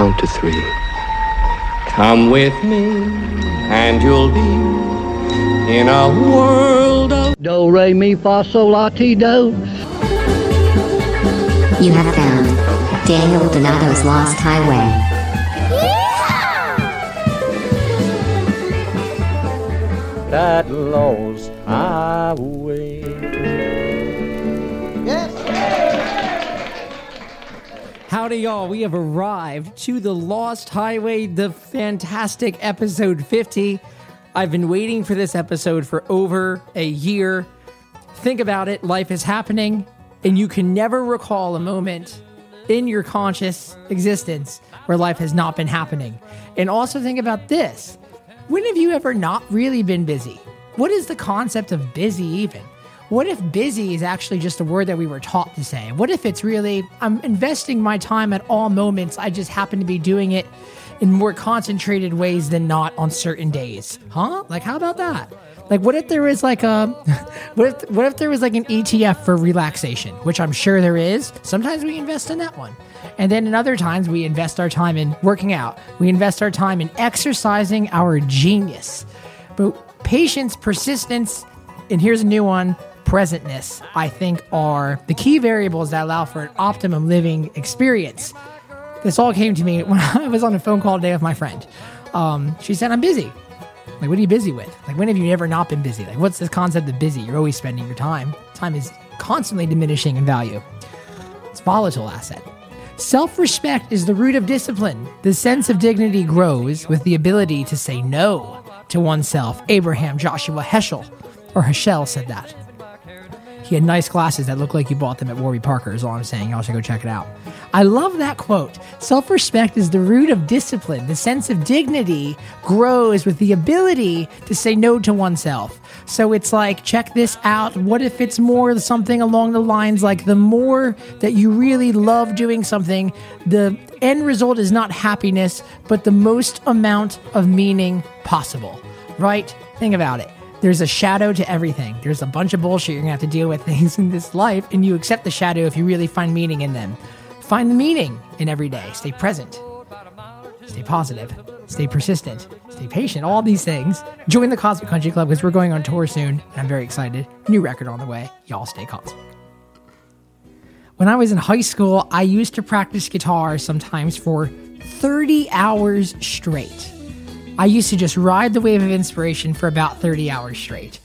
count to three. Come with me, and you'll be in a world of Do, re, mi, fa, sol, la, ti, do. You have found Daniel Donato's Lost Highway. that lost highway. Howdy, y'all. We have arrived to the Lost Highway, the fantastic episode 50. I've been waiting for this episode for over a year. Think about it life is happening, and you can never recall a moment in your conscious existence where life has not been happening. And also think about this when have you ever not really been busy? What is the concept of busy even? What if busy is actually just a word that we were taught to say? What if it's really, I'm investing my time at all moments, I just happen to be doing it in more concentrated ways than not on certain days? Huh? Like, how about that? Like, what if there was like a, what if, what if there was like an ETF for relaxation, which I'm sure there is? Sometimes we invest in that one. And then in other times, we invest our time in working out. We invest our time in exercising our genius. But patience, persistence, and here's a new one presentness, I think, are the key variables that allow for an optimum living experience. This all came to me when I was on a phone call today with my friend. Um, she said, I'm busy. Like, what are you busy with? Like, when have you ever not been busy? Like, what's this concept of busy? You're always spending your time. Time is constantly diminishing in value. It's volatile asset. Self respect is the root of discipline. The sense of dignity grows with the ability to say no to oneself. Abraham Joshua Heschel, or Heschel, said that. He had nice glasses that looked like you bought them at Warby Parker, is all I'm saying. Y'all should go check it out. I love that quote. Self respect is the root of discipline. The sense of dignity grows with the ability to say no to oneself. So it's like, check this out. What if it's more something along the lines like the more that you really love doing something, the end result is not happiness, but the most amount of meaning possible, right? Think about it there's a shadow to everything. There's a bunch of bullshit you're gonna have to deal with things in this life, and you accept the shadow if you really find meaning in them. Find the meaning in every day. Stay present. Stay positive. Stay persistent. Stay patient. All these things. Join the Cosmic Country Club because we're going on tour soon. And I'm very excited. New record on the way. Y'all stay cosmic. When I was in high school, I used to practice guitar sometimes for 30 hours straight. I used to just ride the wave of inspiration for about 30 hours straight.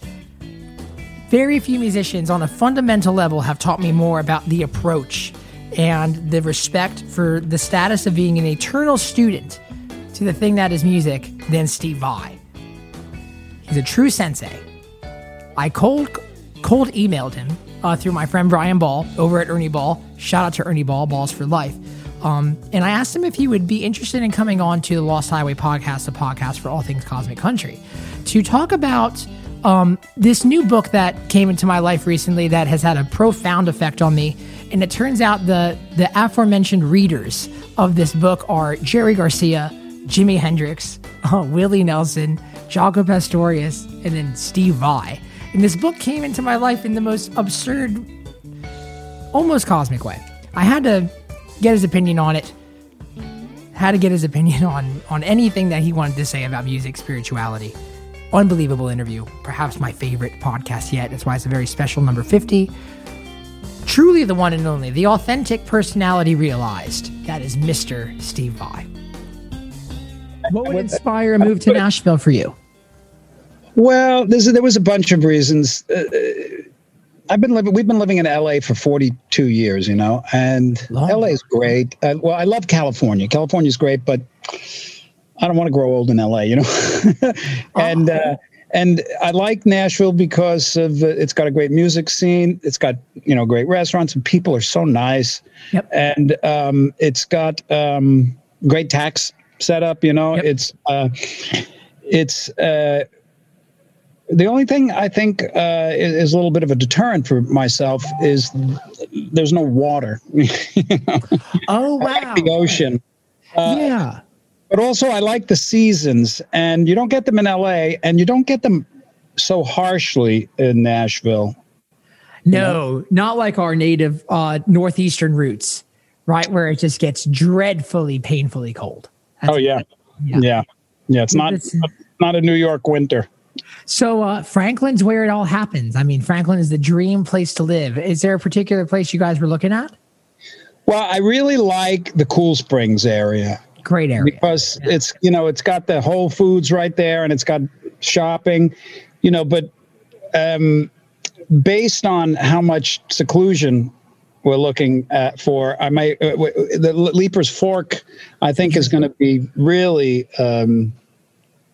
Very few musicians on a fundamental level have taught me more about the approach and the respect for the status of being an eternal student to the thing that is music than Steve Vai. He's a true sensei. I cold cold emailed him uh, through my friend Brian Ball over at Ernie Ball. Shout out to Ernie Ball, Balls for Life. Um, and I asked him if he would be interested in coming on to the Lost Highway podcast, a podcast for all things Cosmic Country, to talk about um, this new book that came into my life recently that has had a profound effect on me. And it turns out the the aforementioned readers of this book are Jerry Garcia, Jimi Hendrix, uh, Willie Nelson, Jaco Pastorius, and then Steve Vai. And this book came into my life in the most absurd, almost cosmic way. I had to get his opinion on it. Had to get his opinion on on anything that he wanted to say about music, spirituality. Unbelievable interview. Perhaps my favorite podcast yet. That's why it's a very special number 50. Truly the one and only, the authentic personality realized. That is Mr. Steve Vai. What would inspire a move to Nashville for you? Well, there was a bunch of reasons. Uh, I've been living. We've been living in LA for 42 years, you know, and Long. LA is great. Uh, well, I love California. California's great, but I don't want to grow old in LA, you know. and uh, and I like Nashville because of uh, it's got a great music scene. It's got you know great restaurants and people are so nice. Yep. And um, it's got um, great tax setup. You know, Yep. it's uh, it's. Uh, the only thing I think uh, is, is a little bit of a deterrent for myself is there's no water. you know? Oh I like the ocean. Uh, yeah. But also, I like the seasons, and you don't get them in LA, and you don't get them so harshly in Nashville. No, not like our native uh, northeastern roots. right? Where it just gets dreadfully, painfully cold. That's- Oh yeah. Yeah. yeah, yeah. It's not It's- not a New York winter. So uh, Franklin's where it all happens. I mean, Franklin is the dream place to live. Is there a particular place you guys were looking at? Well, I really like the Cool Springs area Great area. because it's you know it's got the Whole Foods right there and it's got shopping, you know. But um, based on how much seclusion we're looking at for, I might uh, w- the Leiper's Fork, I think is going to be really um,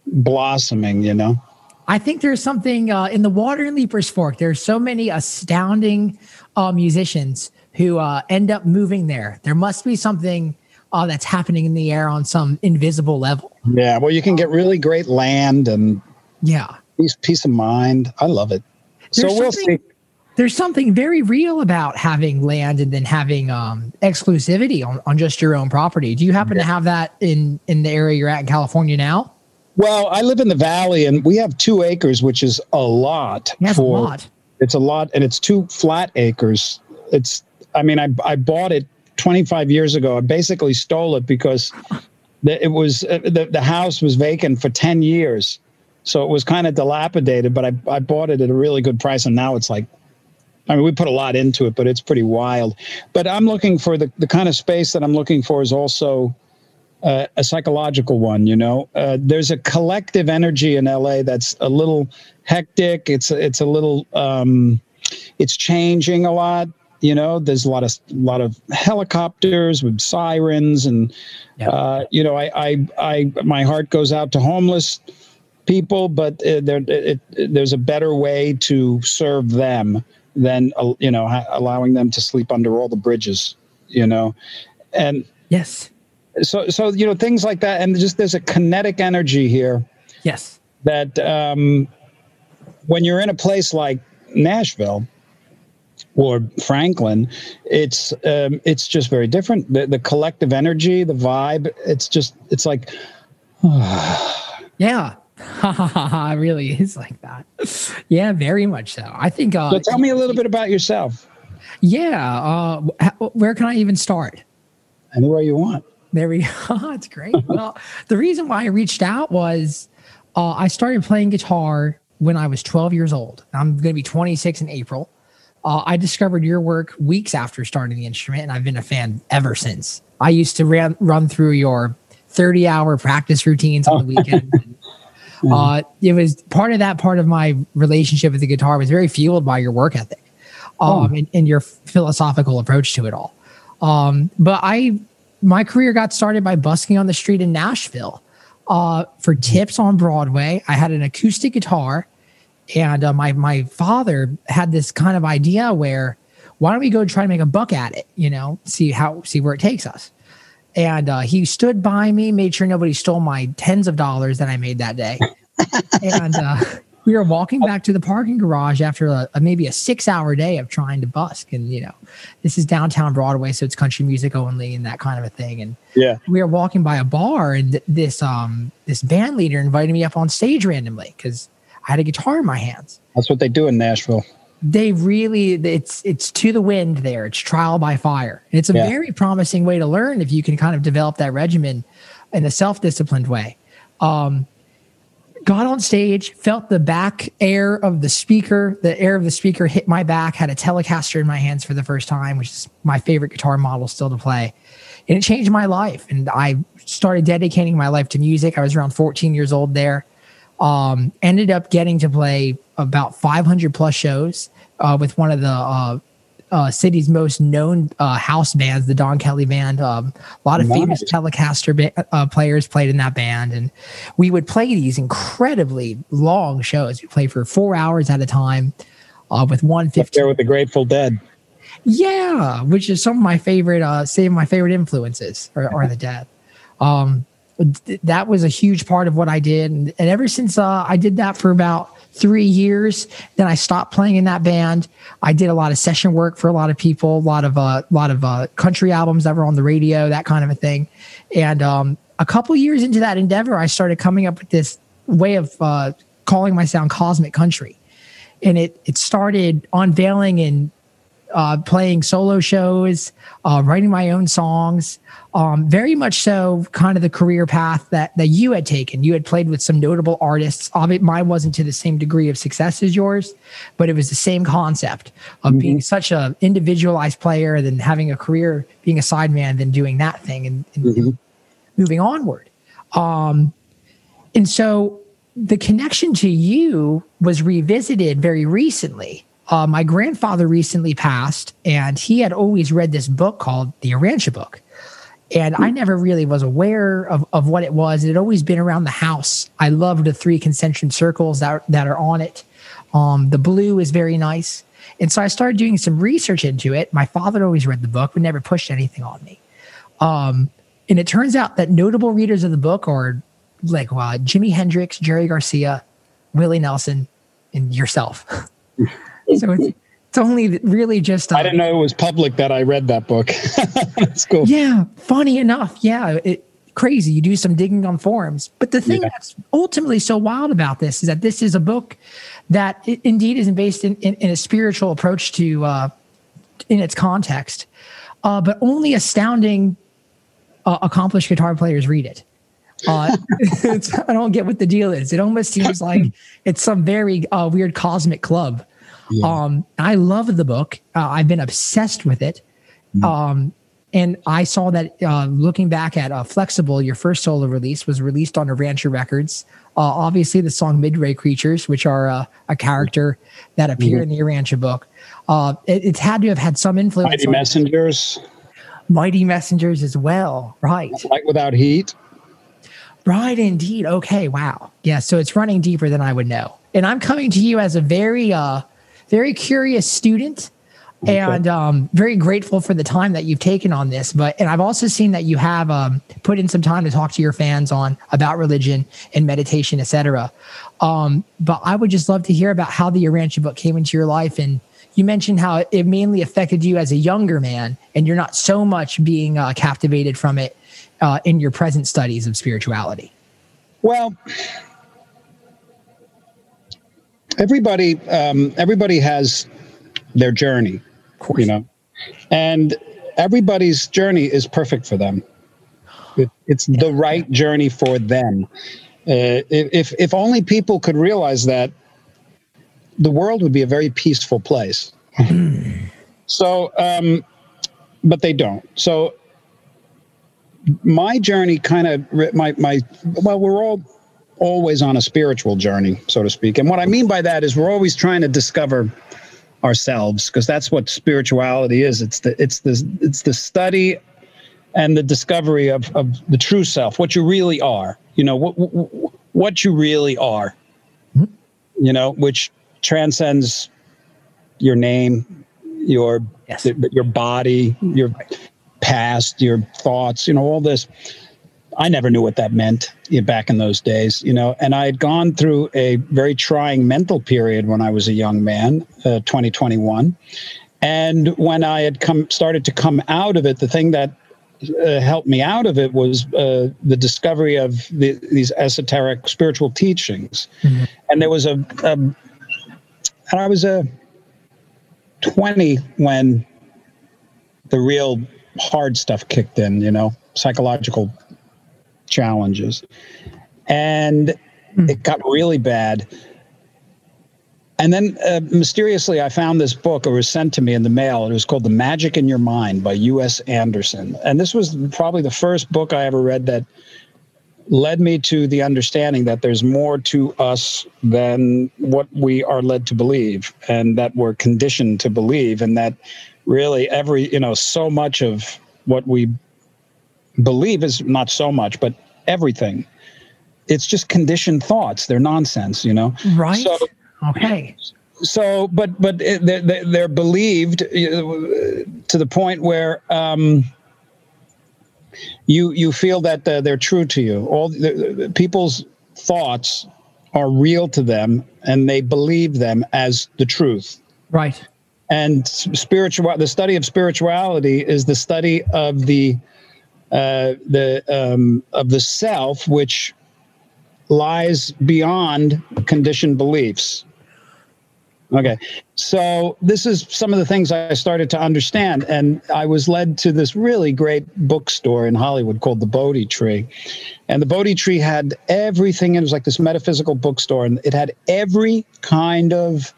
blossoming. You know. I think there's something uh, in the Water in Leipers Fork. There's so many astounding uh, musicians who uh, end up moving there. There must be something uh, that's happening in the air on some invisible level. Yeah. Well, you can get really great land and Yeah. peace, peace of mind. I love it. So There's we'll something- see. There's something very real about having land and then having um, exclusivity on, on just your own property. Do you happen to have that in in the area you're at in California now? Well, I live in the valley, and we have two acres, which is a lot. That's a lot. It's a lot, and it's two flat acres. It's. I mean, I I bought it 25 years ago. I basically stole it because it was uh, the the house was vacant for 10 years, so it was kind of dilapidated. But I I bought it at a really good price, and now it's like. I mean, we put a lot into it, but it's pretty wild. But I'm looking for the, the kind of space that I'm looking for is also uh, a psychological one. You know, uh, there's a collective energy in LA that's a little hectic. It's it's a little um, it's changing a lot. You know, there's a lot of a lot of helicopters with sirens, and Yeah. uh, you know, I, I I my heart goes out to homeless people, but uh, there it, it, there's a better way to serve them than uh, you know ha- allowing them to sleep under all the bridges. You know, and Yes. So so you know things like that and just there's a kinetic energy here Yes. that um when you're in a place like nashville or franklin it's um it's just very different the, the collective energy the vibe it's just it's like Yeah. it really is like that. Yeah, very much so. I think. Uh, so tell me a little bit about yourself Yeah. Uh, where can I even start? anywhere you want There we go. That's great. well, the reason why I reached out was uh, I started playing guitar when I was 12 years old. I'm going to be 26 in April. Uh, I discovered your work weeks after starting the instrument, and I've been a fan ever since. I used to ran, run through your 30 hour practice routines on the weekend. uh, it was part of that part of my relationship with the guitar was very fueled by your work ethic um, and, and your philosophical approach to it all. Um, but I, my career got started by busking on the street in Nashville uh, for tips on Broadway. I had an acoustic guitar, and uh, my my father had this kind of idea where why don't we go try to make a buck at it? You know, see how see where it takes us. And uh, he stood by me, made sure nobody stole my tens of dollars that I made that day. and uh, we were walking back to the parking garage after a, a, maybe a six hour day of trying to busk. And, you know, this is downtown Broadway, so it's country music only and that kind of a thing. And yeah we were walking by a bar and th- this um this band leader invited me up on stage randomly because I had a guitar in my hands. that's what they do in nashville They really it's it's to the wind there. It's trial by fire. And it's a Yeah. very promising way to learn if you can kind of develop that regimen in a self-disciplined way. Um got on stage, felt the back air of the speaker, the air of the speaker hit my back, had a Telecaster in my hands for the first time, which is my favorite guitar model still to play. And it changed my life. And I started dedicating my life to music. I was around 14 years old there. Um, ended up getting to play about 500 plus shows uh, with one of the uh, uh, city's most known uh, house bands, the Don Kelly Band. Um, a lot of famous Telecaster ba- uh, players played in that band, and we would play these incredibly long shows. We play for four hours at a time uh, with one fifty. there with the grateful dead Yeah, which is some of my favorite, uh, some of my favorite influences are, are the dead. Um, th- that was a huge part of what I did, and, and ever since uh, I did that for about three years, then I stopped playing in that band. I did a lot of session work for a lot of people, a lot of a lot of uh, country albums that were on the radio, that kind of a thing. And um, a couple years into that endeavor, I started coming up with this way of uh, calling my sound cosmic country, and it it started unveiling and uh, playing solo shows, uh, writing my own songs. Um, very much so, kind of the career path that that you had taken. You had played with some notable artists. Obviously, mine wasn't to the same degree of success as yours, but it was the same concept of mm-hmm. being such a individualized player, than having a career, being a sideman, than doing that thing and, and, mm-hmm. and moving onward. Um, and so the connection to you was revisited very recently. Uh, my grandfather recently passed, and he had always read this book called the Urantia Book. And I never really was aware of, of what it was. It had always been around the house. I loved the three concentric circles that are, that are on it. Um, the blue is very nice. And so I started doing some research into it. My father always read the book, but never pushed anything on me. Um, and it turns out that notable readers of the book are like uh, Jimi Hendrix, Jerry Garcia, Willie Nelson, and yourself. so it's, it's only really just. I didn't know it was public that I read that book. That's cool. Yeah, funny enough, yeah, it, crazy. You do some digging on forums, but the thing yeah. that's ultimately so wild about this is that this is a book that indeed isn't based in, in, in, a spiritual approach to uh, in its context, uh, but only astounding uh, accomplished guitar players read it. Uh, I don't get what the deal is. It almost seems like it's some very uh, weird cosmic club. Yeah. Um, I love the book. Uh, I've been obsessed with it. Mm. Um, and I saw that uh, looking back at uh, Flexible, your first solo release was released on Urantia Records. Uh, obviously, the song Midway Creatures, which are uh, a character that appear mm-hmm. in the Urantia book. Uh, it, it's had to have had some influence. Mighty Messengers. Mighty Messengers as well, right? Light Without Heat. Right, indeed. Okay, wow. Yeah, so it's running deeper than I would know. And I'm coming to you as a very, uh, very curious student okay. and um, very grateful for the time that you've taken on this. But and I've also seen that you have um, put in some time to talk to your fans on about religion and meditation, etc. Um, but I would just love to hear about how the Urantia book came into your life and you mentioned how it mainly affected you as a younger man and you're not so much being uh, captivated from it uh, in your present studies of spirituality? Well, everybody um, everybody has their journey, you know, and everybody's journey is perfect for them. It, it's the right journey for them. Uh, if if only people could realize that, the world would be a very peaceful place. so, um, but they don't. So my journey kind of my my well we're all always on a spiritual journey so to speak and what i mean by that is we're always trying to discover ourselves because that's what spirituality is it's the it's the it's the study and the discovery of of the true self what you really are you know what what you really are mm-hmm. you know which transcends your name your yes. your body your past, your thoughts, you know, all this. I never knew what that meant back in those days, you know, and I had gone through a very trying mental period when I was a young man, uh, 2021. And when I had come started to come out of it, the thing that uh, helped me out of it was uh, the discovery of the, these esoteric spiritual teachings. Mm-hmm. And there was a, a, and I was a 20 when the real hard stuff kicked in, you know, psychological challenges. And mm. it got really bad. And then uh, mysteriously, I found this book. It was sent to me in the mail. It was called The Magic in Your Mind by U.S. Anderson. And this was probably the first book I ever read that led me to the understanding that there's more to us than what we are led to believe and that we're conditioned to believe and that really every you know so much of what we believe is not so much but everything. It's just conditioned thoughts. They're nonsense you know? Right. So, okay. So but but they're, they're believed to the point where um you you feel that uh, they're true to you. All the, people's thoughts are real to them and they believe them as the truth. Right. And spiritual the study of spirituality is the study of the uh, the um, of the self which lies beyond conditioned beliefs Okay. So this is some of the things I started to understand. And I was led to this really great bookstore in Hollywood called the Bodhi Tree. And the Bodhi Tree had everything. It was like this metaphysical bookstore, and it had every kind of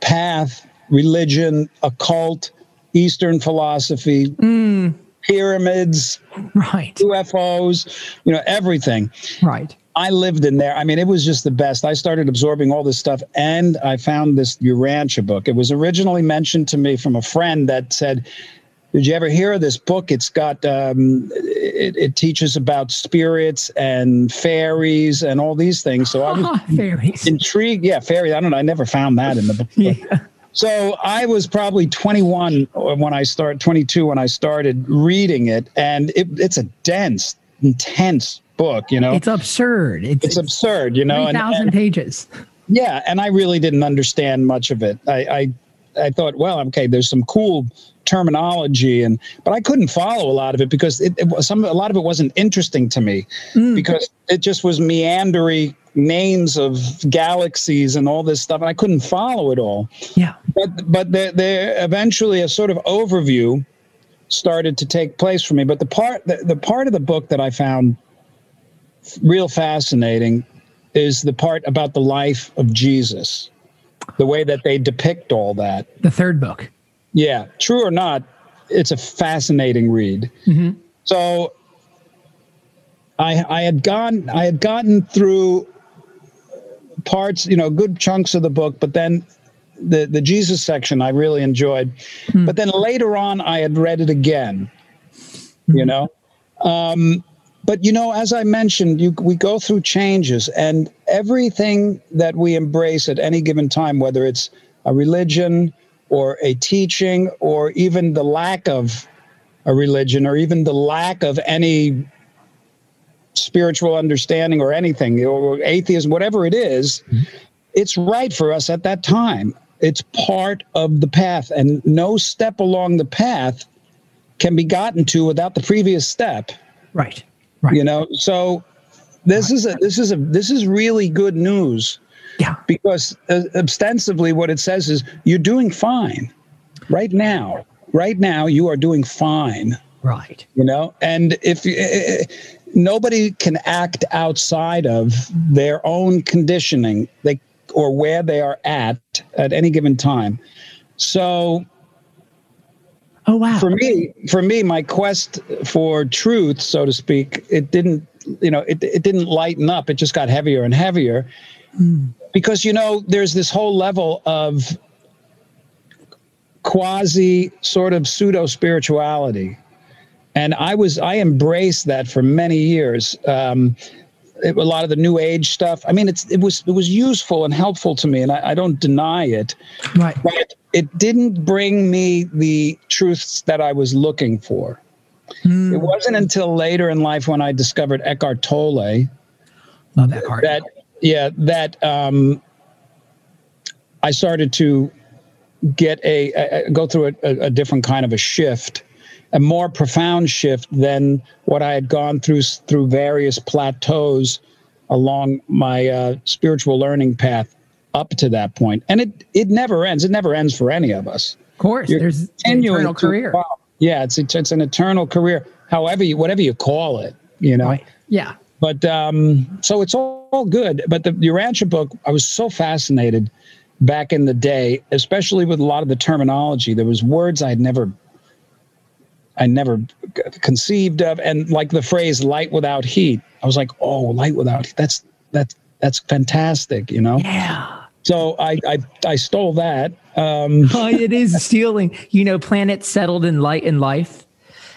path, religion, occult, Eastern philosophy, pyramids, Right. UFOs, you know, everything. Right. I lived in there. I mean, it was just the best. I started absorbing all this stuff, and I found this Urantia book. It was originally mentioned to me from a friend that said, "Did you ever hear of this book? It's got um, it, it teaches about spirits and fairies and all these things." So I was fairies. intrigued. Yeah, fairy. I don't know. I never found that in the book. Yeah. So I was probably 21 when I started, 22 when I started reading it, and it, it's a dense, intense book. You know, It's absurd. It's, it's absurd. You know, thousand pages. yeah, and I really didn't understand much of it. I, I I thought, well, okay, there's some cool terminology, and but I couldn't follow a lot of it because it, it was some a lot of it wasn't interesting to me mm. because it just was meandery names of galaxies and all this stuff, and I couldn't follow it all. Yeah. But but there, there eventually a sort of overview started to take place for me. But the part the, the part of the book that I found real fascinating is the part about the life of Jesus, the way that they depict all that. The third book. Yeah, true or not, it's a fascinating read. Mm-hmm. So I I had gone I had gotten through parts, you know, good chunks of the book, but then the the Jesus section I really enjoyed. But then later on I had read it again. You know? Um but you know, as I mentioned, you, we go through changes, and everything that we embrace at any given time, whether it's a religion or a teaching, or even the lack of a religion, or even the lack of any spiritual understanding or anything, or atheism, whatever it is, it's right for us at that time. It's part of the path, and no step along the path can be gotten to without the previous step Right. Right. you know so this is a this is a this is really good news Yeah. because uh, ostensibly what it says is you're doing fine right now right now you are doing fine Right. you know and if uh, nobody can act outside of their own conditioning they or where they are at at any given time. So Oh wow. for me for me my quest for truth so to speak it didn't you know it, it didn't lighten up. It just got heavier and heavier. Hmm. Because you know there's this whole level of quasi sort of pseudo spirituality and i was i embraced that for many years um, it, a lot of the new age stuff i mean it's it was it was useful and helpful to me and i, I don't deny it right. but it didn't bring me the truths that I was looking for. It wasn't until later in life when I discovered Eckhart Tolle Love that part. that, yeah, that um, I started to get a, a go through a, a different kind of a shift, a more profound shift than what I had gone through through various plateaus along my uh, spiritual learning path up to that point. And it it never ends. It never ends for any of us. of course. You're There's an eternal career. evolve. Yeah, it's, it's it's an eternal career. However you whatever you call it, you know. Right. Yeah. But um, so it's all, all good. But the Urantia book, I was so fascinated back in the day, especially with a lot of the terminology. There was words I'd never, I never conceived of, and like the phrase "light without heat." I was like, "Oh, light without heat. That's that's that's fantastic," you know. Yeah. So I I, I stole that. Um, Oh, it is stealing. You know, planets settled in light and life.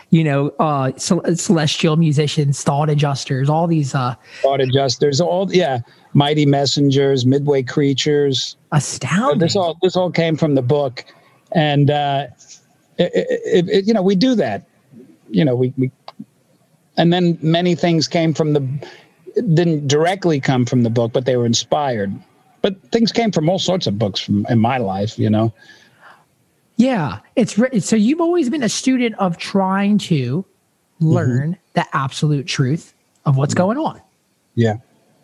You know, uh, celestial musicians, thought adjusters, all these uh, thought adjusters, all yeah, mighty messengers, midway creatures. astounding. this all this all came from the book and uh it, it, it, you know we do that. You know we, we and then many things came from the didn't directly come from the book but they were inspired. But things came from all sorts of books from in my life you know. Yeah, it's re- so you've always been a student of trying to Mm-hmm. learn the absolute truth of what's going on. yeah.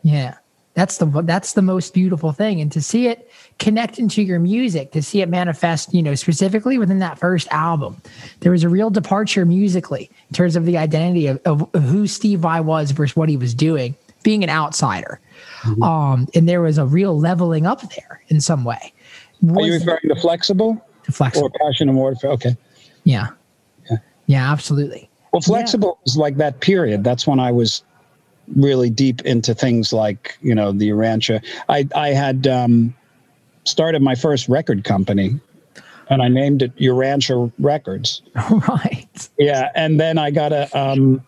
Yeah, That's the that's the most beautiful thing, and to see it connect into your music, to see it manifest, you know, specifically within that first album, there was a real departure musically in terms of the identity of, of, who Steve Vai was versus what he was doing, being an outsider, mm-hmm. um, and there was a real leveling up there in some way. Was, Are you referring to flexible? To flexible or passion and warfare? Okay. Yeah. Yeah. Yeah. Absolutely. Well, flexible yeah. was like that period. That's when I was really deep into things like you know the Urantia. I I had um, started my first record company, and I named it Urantia Records. Right. Yeah, and then I got a um,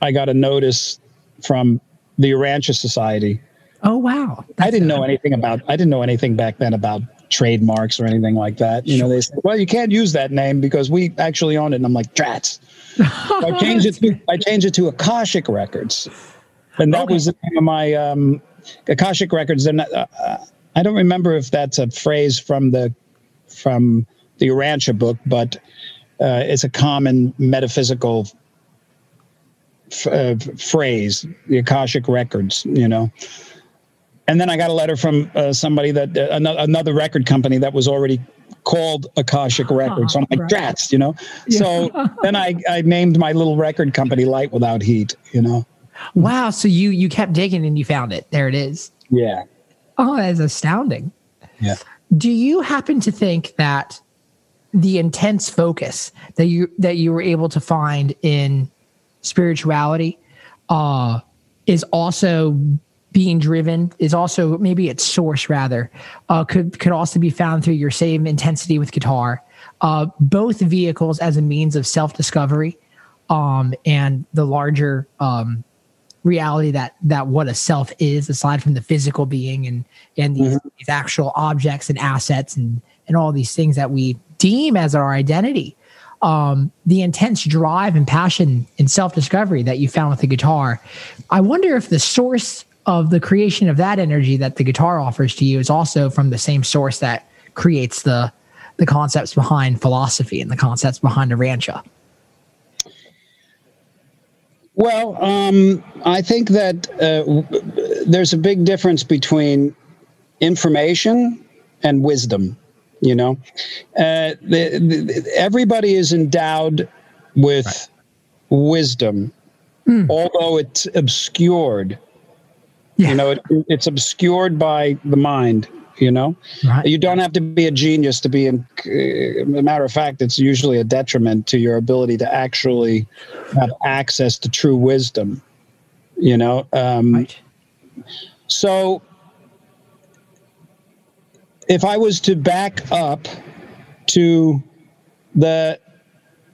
I got a notice from the Urantia Society. Oh wow! That's I didn't know anything about. I didn't know anything back then about trademarks or anything like that. You know, they said, "Well, you can't use that name because we actually own it." And I'm like, "Drats." so I changed it. To, I changed it to Akashic Records and that okay. was my um, Akashic records. And uh, I don't remember if that's a phrase from the from the Urantia book, but uh, it's a common metaphysical f- uh, phrase. The Akashic records, you know. And then I got a letter from uh, somebody that uh, another, another record company that was already called Akashic Records. So I'm like, right. drats, you know. Yeah. So then I, I named my little record company Light Without Heat, you know. Wow. So you you kept digging and you found it. There it is. Yeah. Oh, that's astounding. Yeah. Do you happen to think that the intense focus that you that you were able to find in spirituality uh is also being driven is also maybe its source rather uh, could could also be found through your same intensity with guitar uh, both vehicles as a means of self discovery um, and the larger um, reality that that what a self is aside from the physical being and and these, mm-hmm. these actual objects and assets and and all these things that we deem as our identity um, the intense drive and passion and self-discovery that you found with the guitar i wonder if the source of the creation of that energy that the guitar offers to you is also from the same source that creates the the concepts behind philosophy and the concepts behind Urantia well, um, I think that uh, there's a big difference between information and wisdom. You know, uh, the, the, everybody is endowed with right. wisdom, mm. although it's obscured. Yeah. You know, it, it's obscured by the mind you know right. you don't have to be a genius to be in uh, a matter of fact it's usually a detriment to your ability to actually have access to true wisdom you know um, right. so if i was to back up to the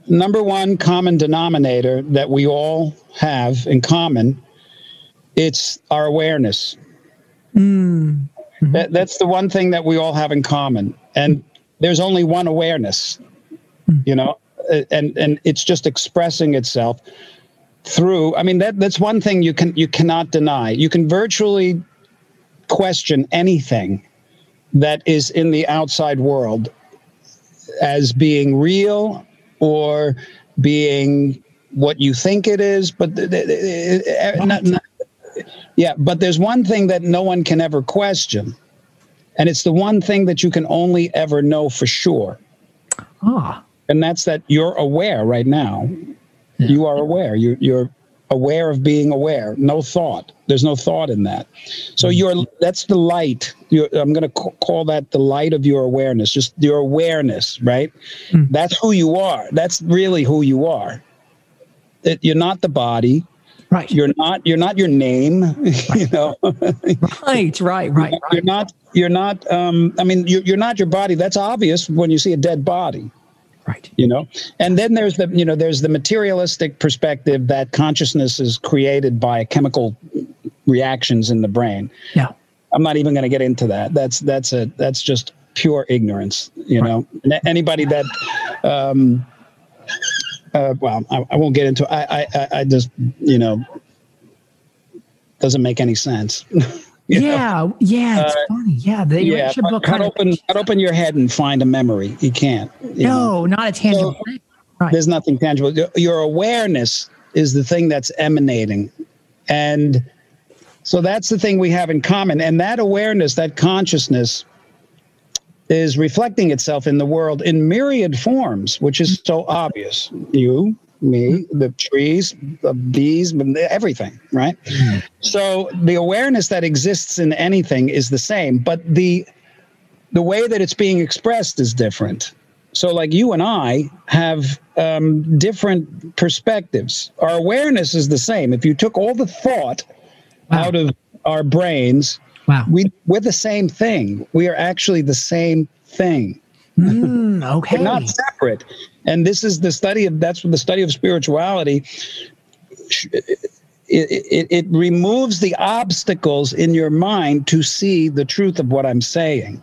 number one common denominator that we all have in common it's our awareness mm. Mm-hmm. That, that's the one thing that we all have in common. And there's only one awareness, mm-hmm. you know, and, and it's just expressing itself through, I mean, that, that's one thing you can, you cannot deny. You can virtually question anything that is in the outside world as being real or being what you think it is, but not, not, yeah, but there's one thing that no one can ever question, and it's the one thing that you can only ever know for sure. Ah. And that's that you're aware right now. Yeah. You are aware. You, you're aware of being aware. No thought. There's no thought in that. So mm-hmm. you're that's the light. You're, I'm going to call that the light of your awareness. Just your awareness, right? Mm. That's who you are. That's really who you are. It, you're not the body. Right. You're not you're not your name, you know. right, right, right, right. You're not you're not um I mean you're, you're not your body. That's obvious when you see a dead body. Right. You know. And then there's the you know there's the materialistic perspective that consciousness is created by chemical reactions in the brain. Yeah. I'm not even going to get into that. That's that's a that's just pure ignorance, you right. know. Anybody that um uh, well, I, I, won't get into. It. I, I, I just, you know, doesn't make any sense. yeah, know? yeah, it's uh, funny. Yeah, the yeah, book cut open, cut open your head and find a memory. You can't. You no, know? not a tangible. So, right. There's nothing tangible. Your awareness is the thing that's emanating, and So that's the thing we have in common. And that awareness, that consciousness, is reflecting itself in the world in myriad forms, which is so obvious. You, me, the trees, the bees, everything, right? So the awareness that exists in anything is the same, but the the way that it's being expressed is different. So, like you and I have um, different perspectives. Our awareness is the same. If you took all the thought Wow. out of our brains, Wow. we we're the same thing. We are actually the same thing. Mm, okay. We're not separate. And this is the study of that's the study of spirituality. It, it, it removes the obstacles in your mind to see the truth of what I'm saying.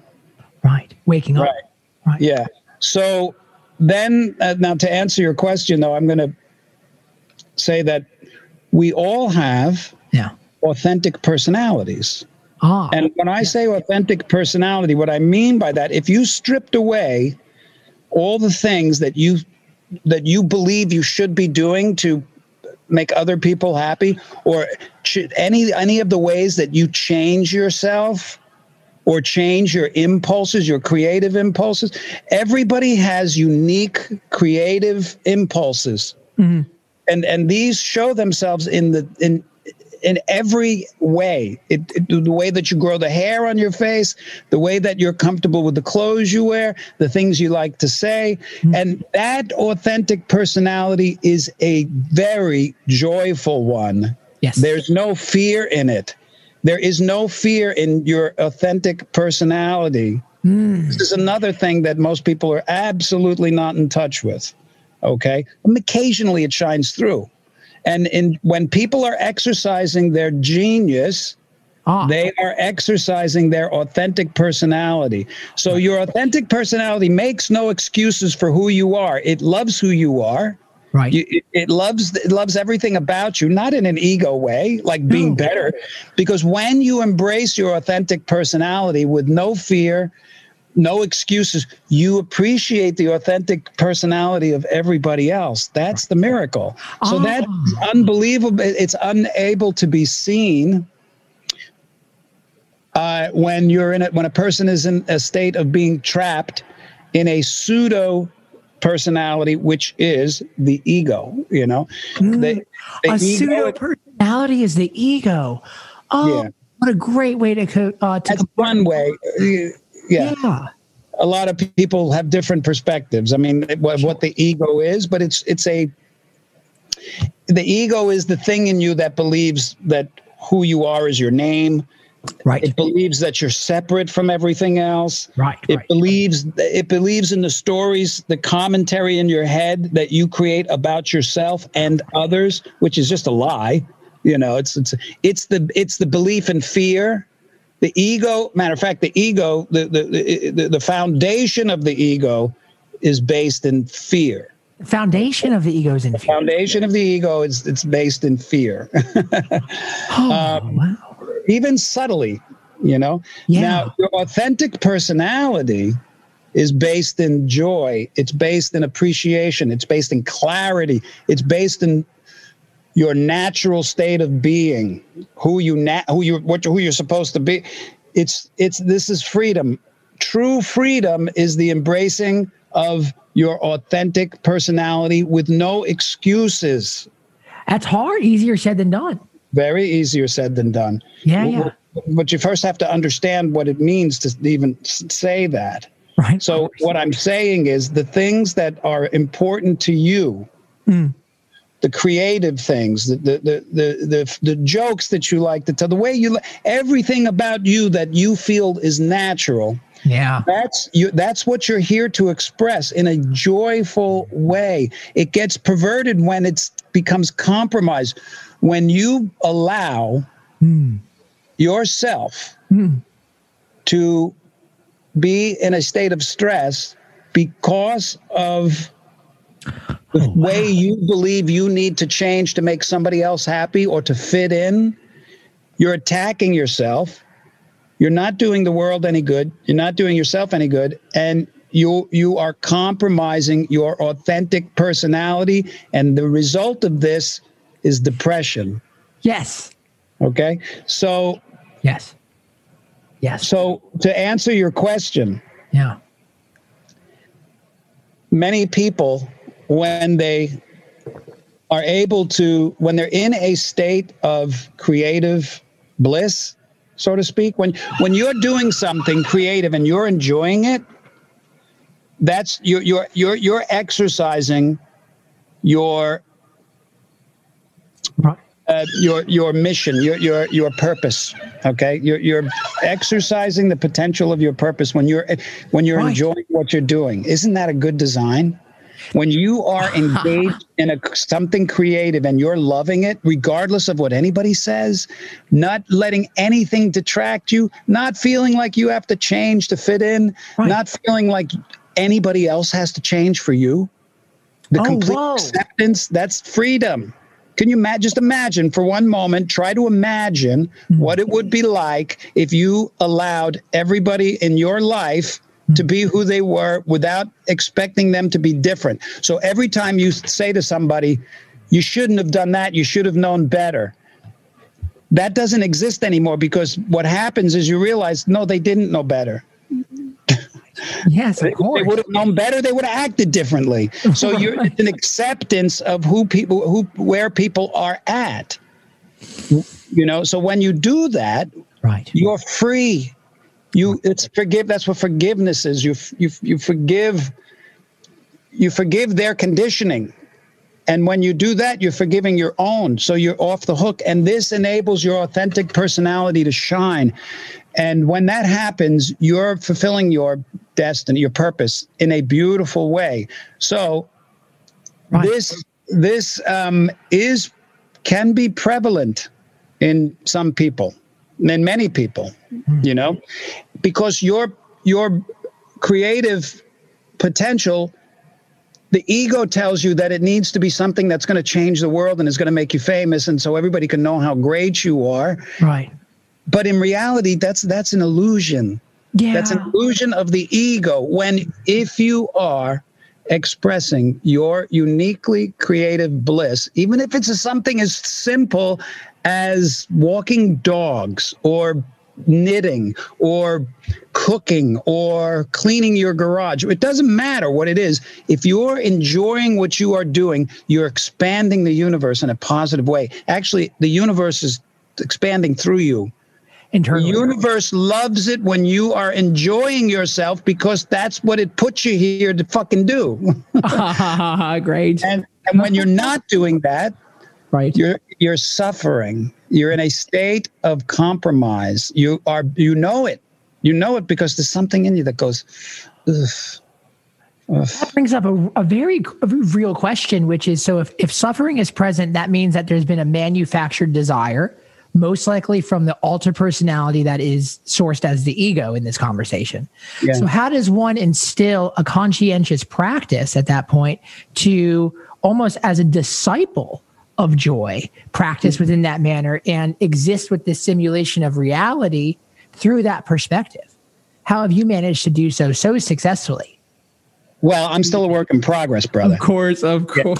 right. Waking up. Right. Right. Yeah. So then, uh, now to answer your question, though, I'm going to say that we all have Yeah. authentic personalities. Ah. And when I say authentic personality, what I mean by that, if you stripped away all the things that you that you believe you should be doing to make other people happy, or any any of the ways that you change yourself or change your impulses, your creative impulses, everybody has unique creative impulses, and and these show themselves in the in in every way. It, it- the way that you grow the hair on your face, the way that you're comfortable with the clothes you wear, the things you like to say. Hmm. And that authentic personality is a very joyful one. Yes. There's no fear in it. There is no fear in your authentic personality. Hmm. This is another thing that most people are absolutely not in touch with. Okay. And occasionally it shines through. And in when people are exercising their genius, ah. they are exercising their authentic personality. So your authentic personality makes no excuses for who you are. It loves who you are. right. You, it, it loves it loves everything about you, not in an ego way, like being No. better, because when you embrace your authentic personality with no fear, no excuses, you appreciate the authentic personality of everybody else. That's the miracle. So Ah. that's unbelievable. It's unable to be seen uh, when you're in it when a person is in a state of being trapped in a pseudo personality which is the ego you know They- the a pseudo personality is the ego. Oh, Yeah. what a great way to co- uh, to that's one way yeah yeah. a lot of people have different perspectives i mean what, what the ego is but it's it's a the ego is the thing in you that believes that who you are is your name Right. it believes that you're separate from everything else right. It right. believes it believes in the stories, the commentary in your head that you create about yourself and others, which is just a lie. You know, it's it's it's the it's the belief in fear. The ego, matter of fact, the ego, the the the, the foundation of the ego is based in fear. Foundation of the ego is in fear. Foundation of the ego is it's based in fear. Oh, Um, wow. even subtly, you know. Yeah. Now, your authentic personality is based in joy. It's based in appreciation. It's based in clarity. It's based in your natural state of being, who you na- who you what who you're supposed to be. It's it's this is freedom. True freedom is the embracing of your authentic personality with no excuses. That's hard. Easier said than done. Very easier said than done. Yeah, yeah. But you first have to understand what it means to even say that. Right. So what I'm saying is the things that are important to you, mm. The creative things, the the, the the the the jokes that you like to tell, the way you everything about you that you feel is natural. yeah. That's you. That's what you're here to express in a joyful way. It gets perverted when it becomes compromised. When you allow hmm. yourself hmm. to be in a state of stress because of Oh, the way you believe you need to change to make somebody else happy or to fit in, you're attacking yourself. You're not doing the world any good. You're not doing yourself any good. And you you are compromising your authentic personality. And the result of this is depression. Yes. Okay. So, Yes. Yes. so to answer your question, yeah. many people, when they are able to, when they're in a state of creative bliss, so to speak, when when you're doing something creative and you're enjoying it, that's you're you're you're you're exercising your uh, your your mission, your your your purpose. Okay, you're you're exercising the potential of your purpose when you're when you're Right. enjoying what you're doing. Isn't that a good design? When you are engaged in a something creative and you're loving it, regardless of what anybody says, not letting anything detract you, not feeling like you have to change to fit in, Right. not feeling like anybody else has to change for you. The Oh, complete whoa. acceptance, that's freedom. Can you imagine? Just imagine for one moment, try to imagine Hmm. what it would be like if you allowed everybody in your life to be who they were without expecting them to be different. So every time you say to somebody, you shouldn't have done that, you should have known better. That doesn't exist anymore because what happens is you realize, no, they didn't know better. Yes, of If they would have known better, they would have acted differently. So you're it's an acceptance of who people who where people are at. You know, so when you do that, Right. you're free. You it's forgive that's what forgiveness is. You you you forgive you forgive their conditioning. And when you do that, you're forgiving your own. So you're off the hook. And this enables your authentic personality to shine. And when that happens, you're fulfilling your destiny, your purpose in a beautiful way. So Right. this this um, is can be prevalent in some people, in many people, you know, because your your creative potential the ego tells you that it needs to be something that's going to change the world and is going to make you famous and so everybody can know how great you are Right. but in reality that's that's an illusion Yeah. that's an illusion of the ego when if you are expressing your uniquely creative bliss even if it's something as simple as walking dogs or knitting or cooking or cleaning your garage it doesn't matter what it is if you're enjoying what you are doing you're expanding the universe in a positive way actually the universe is expanding through you the internally. universe loves it when you are enjoying yourself because that's what it puts you here to fucking do. Great. And and when you're not doing that, Right. you're you're suffering. You're in a state of compromise. You are you know it. You know it because there's something in you that goes, Ugh. That brings up a, a very real question, which is so if, if suffering is present, that means that there's been a manufactured desire, most likely from the alter personality that is sourced as the ego in this conversation. Yeah. So, how does one instill a conscientious practice at that point to almost as a disciple of joy practice within that manner and exist with this simulation of reality through that perspective? How have you managed to do so so successfully? Well, I'm still a work in progress, brother. Of course, of course.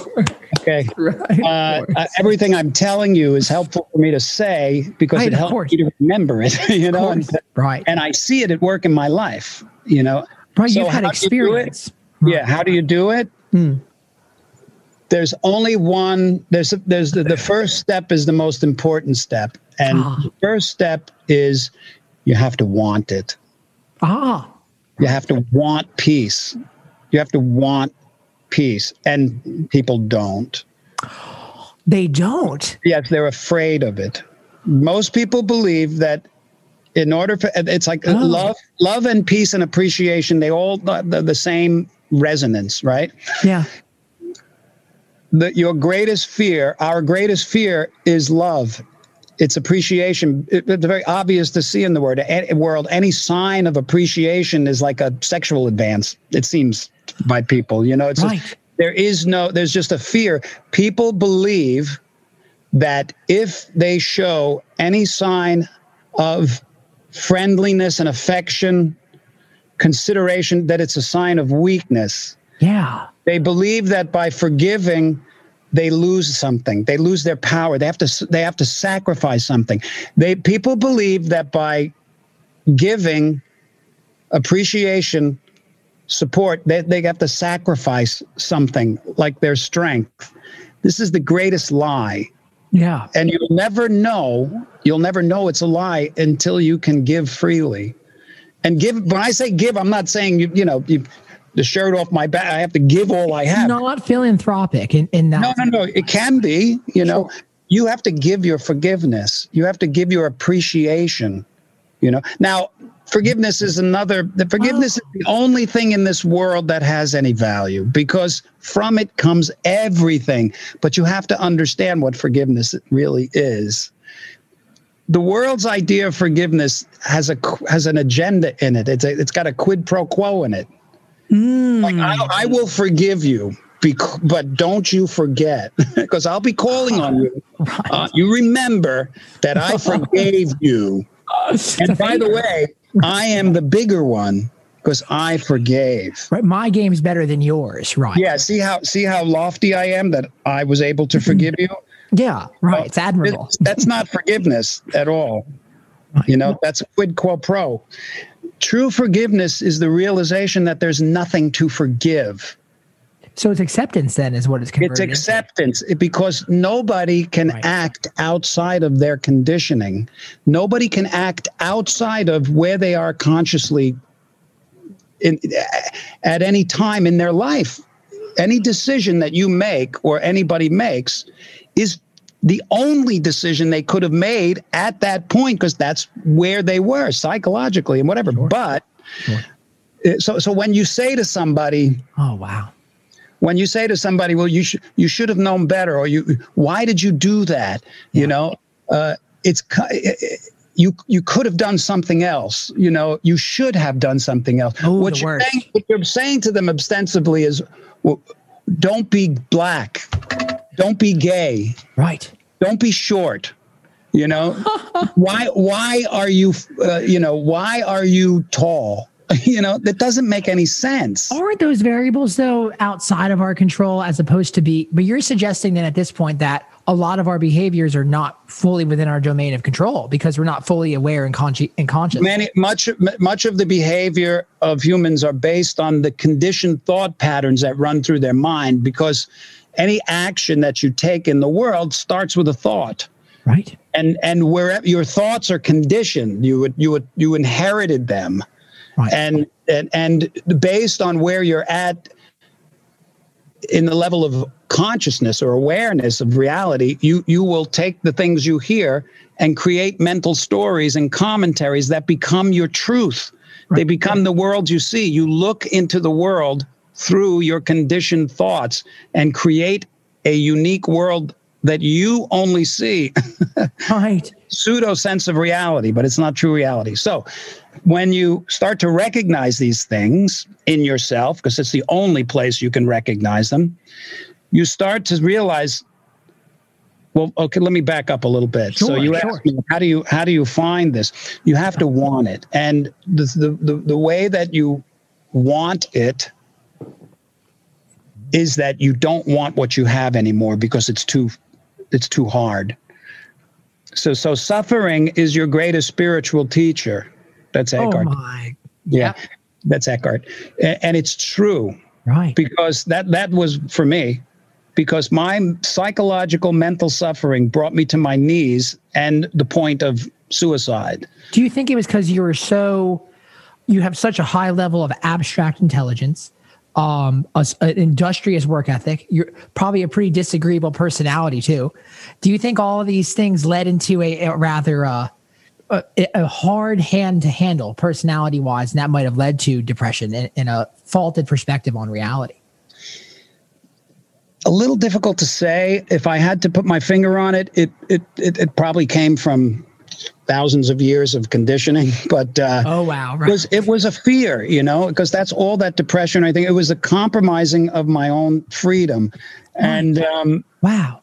Okay. Right. Uh, uh, everything I'm telling you is helpful for me to say because Right, it helps course. me to remember it. You know, and, right. and I see it at work in my life. You know, right. so You've had how do you do experience. Yeah. How do you do it? There's only one. There's there's the, the first step is the most important step, and Ah. the first step is you have to want it. Ah, You have to want peace. You have to want peace, and people don't. they don't. Yes, they're afraid of it. Most people believe that in order for it's like Oh. love, love and peace and appreciation. They all the, the same resonance, right? Yeah. The, your greatest fear, our greatest fear is love. It's appreciation. It- it's very obvious to see in the word world. Any sign of appreciation is like a sexual advance. It seems by people, you know. It's just- there is no. There's just a fear. People believe that if they show any sign of friendliness and affection, consideration, that it's a sign of weakness Yeah. They believe that by forgiving they lose something. They lose their power. They have to they have to sacrifice something. They people believe that by giving appreciation, support, they, they have to sacrifice something like their strength. This is the greatest lie. Yeah. And you'll never know, you'll never know it's a lie until you can give freely. And give when I say give, I'm not saying you, you know, you the shirt off my back. I have to give all I have. Not philanthropic in, in that. No, no, no. It can be, you know, sure. you have to give your forgiveness. You have to give your appreciation. You know. Now, forgiveness is another the forgiveness oh. is the only thing in this world that has any value because from it comes everything. But you have to understand what forgiveness really is the world's idea of forgiveness has a has an agenda in it. It's a, it's got a quid pro quo in it. Mm. Like I, I, will forgive you, bec- but don't you forget, because I'll be calling on you. Right. Uh, you remember that I forgave you. and by the way, I am the bigger one because I forgave. Right, my game's better than yours, right? Yeah. See how see how lofty I am that I was able to forgive you. Yeah, right. Well, it's admirable. that's not forgiveness at all. You know, that's quid quo pro. True forgiveness is the realization that there's nothing to forgive. So it's acceptance then is what it's It's acceptance because nobody can right. act outside of their conditioning. Nobody can act outside of where they are consciously in, at any time in their life. Any decision that you make or anybody makes is the only decision they could have made at that point because that's where they were psychologically and whatever. Sure. But sure. Uh, so so when you say to somebody, "Oh wow," when you say to somebody, "Well, you should you should have known better," or "You why did you do that?" Yeah. You know, uh, it's you you could have done something else. You know, you should have done something else. Oh, what, you're saying, what you're saying to them ostensibly is, well, "Don't be black." Don't be gay. Right. Don't be short. You know, why? Why are you? Uh, you know, why are you tall? you know, that doesn't make any sense. Aren't those variables though outside of our control as opposed to be? But you're suggesting then at this point that a lot of our behaviors are not fully within our domain of control because we're not fully aware and, consci- and conscious. Many, much, much of the behavior of humans are based on the conditioned thought patterns that run through their mind because any action that you take in the world starts with a thought. Right. And and where your thoughts are conditioned. You would you would you inherited them. Right. and and and based on where you're at in the level of consciousness or awareness of reality you you will take the things you hear and create mental stories and commentaries that become your truth. Right. they become the world you see. You look into the world through your conditioned thoughts and create a unique world that you only see. right. Pseudo sense of reality, but it's not true reality. So when you start to recognize these things in yourself, because it's the only place you can recognize them, you start to realize well okay let me back up a little bit sure, so you sure. asked me how do you how do you find this you have to want it and the, the the, the way that you want it is that you don't want what you have anymore because it's too it's too hard. So so suffering is your greatest spiritual teacher. That's oh Eckhart. Oh my. Yeah. That's Eckhart. And, and it's true. Right. Because that that was for me because my psychological mental suffering brought me to my knees and the point of suicide. Do you think it was cuz you were so you have such a high level of abstract intelligence um, a, an industrious work ethic. You're probably a pretty disagreeable personality too. Do you think all of these things led into a, a rather uh, a, a, hard hand to handle personality wise, and that might have led to depression and, and a faulted perspective on reality? A little difficult to say. If I had to put my finger on it, it it it, it probably came from thousands of years of conditioning but uh, oh wow right. it was it was a fear you know because that's all that depression i think it was a compromising of my own freedom and um, wow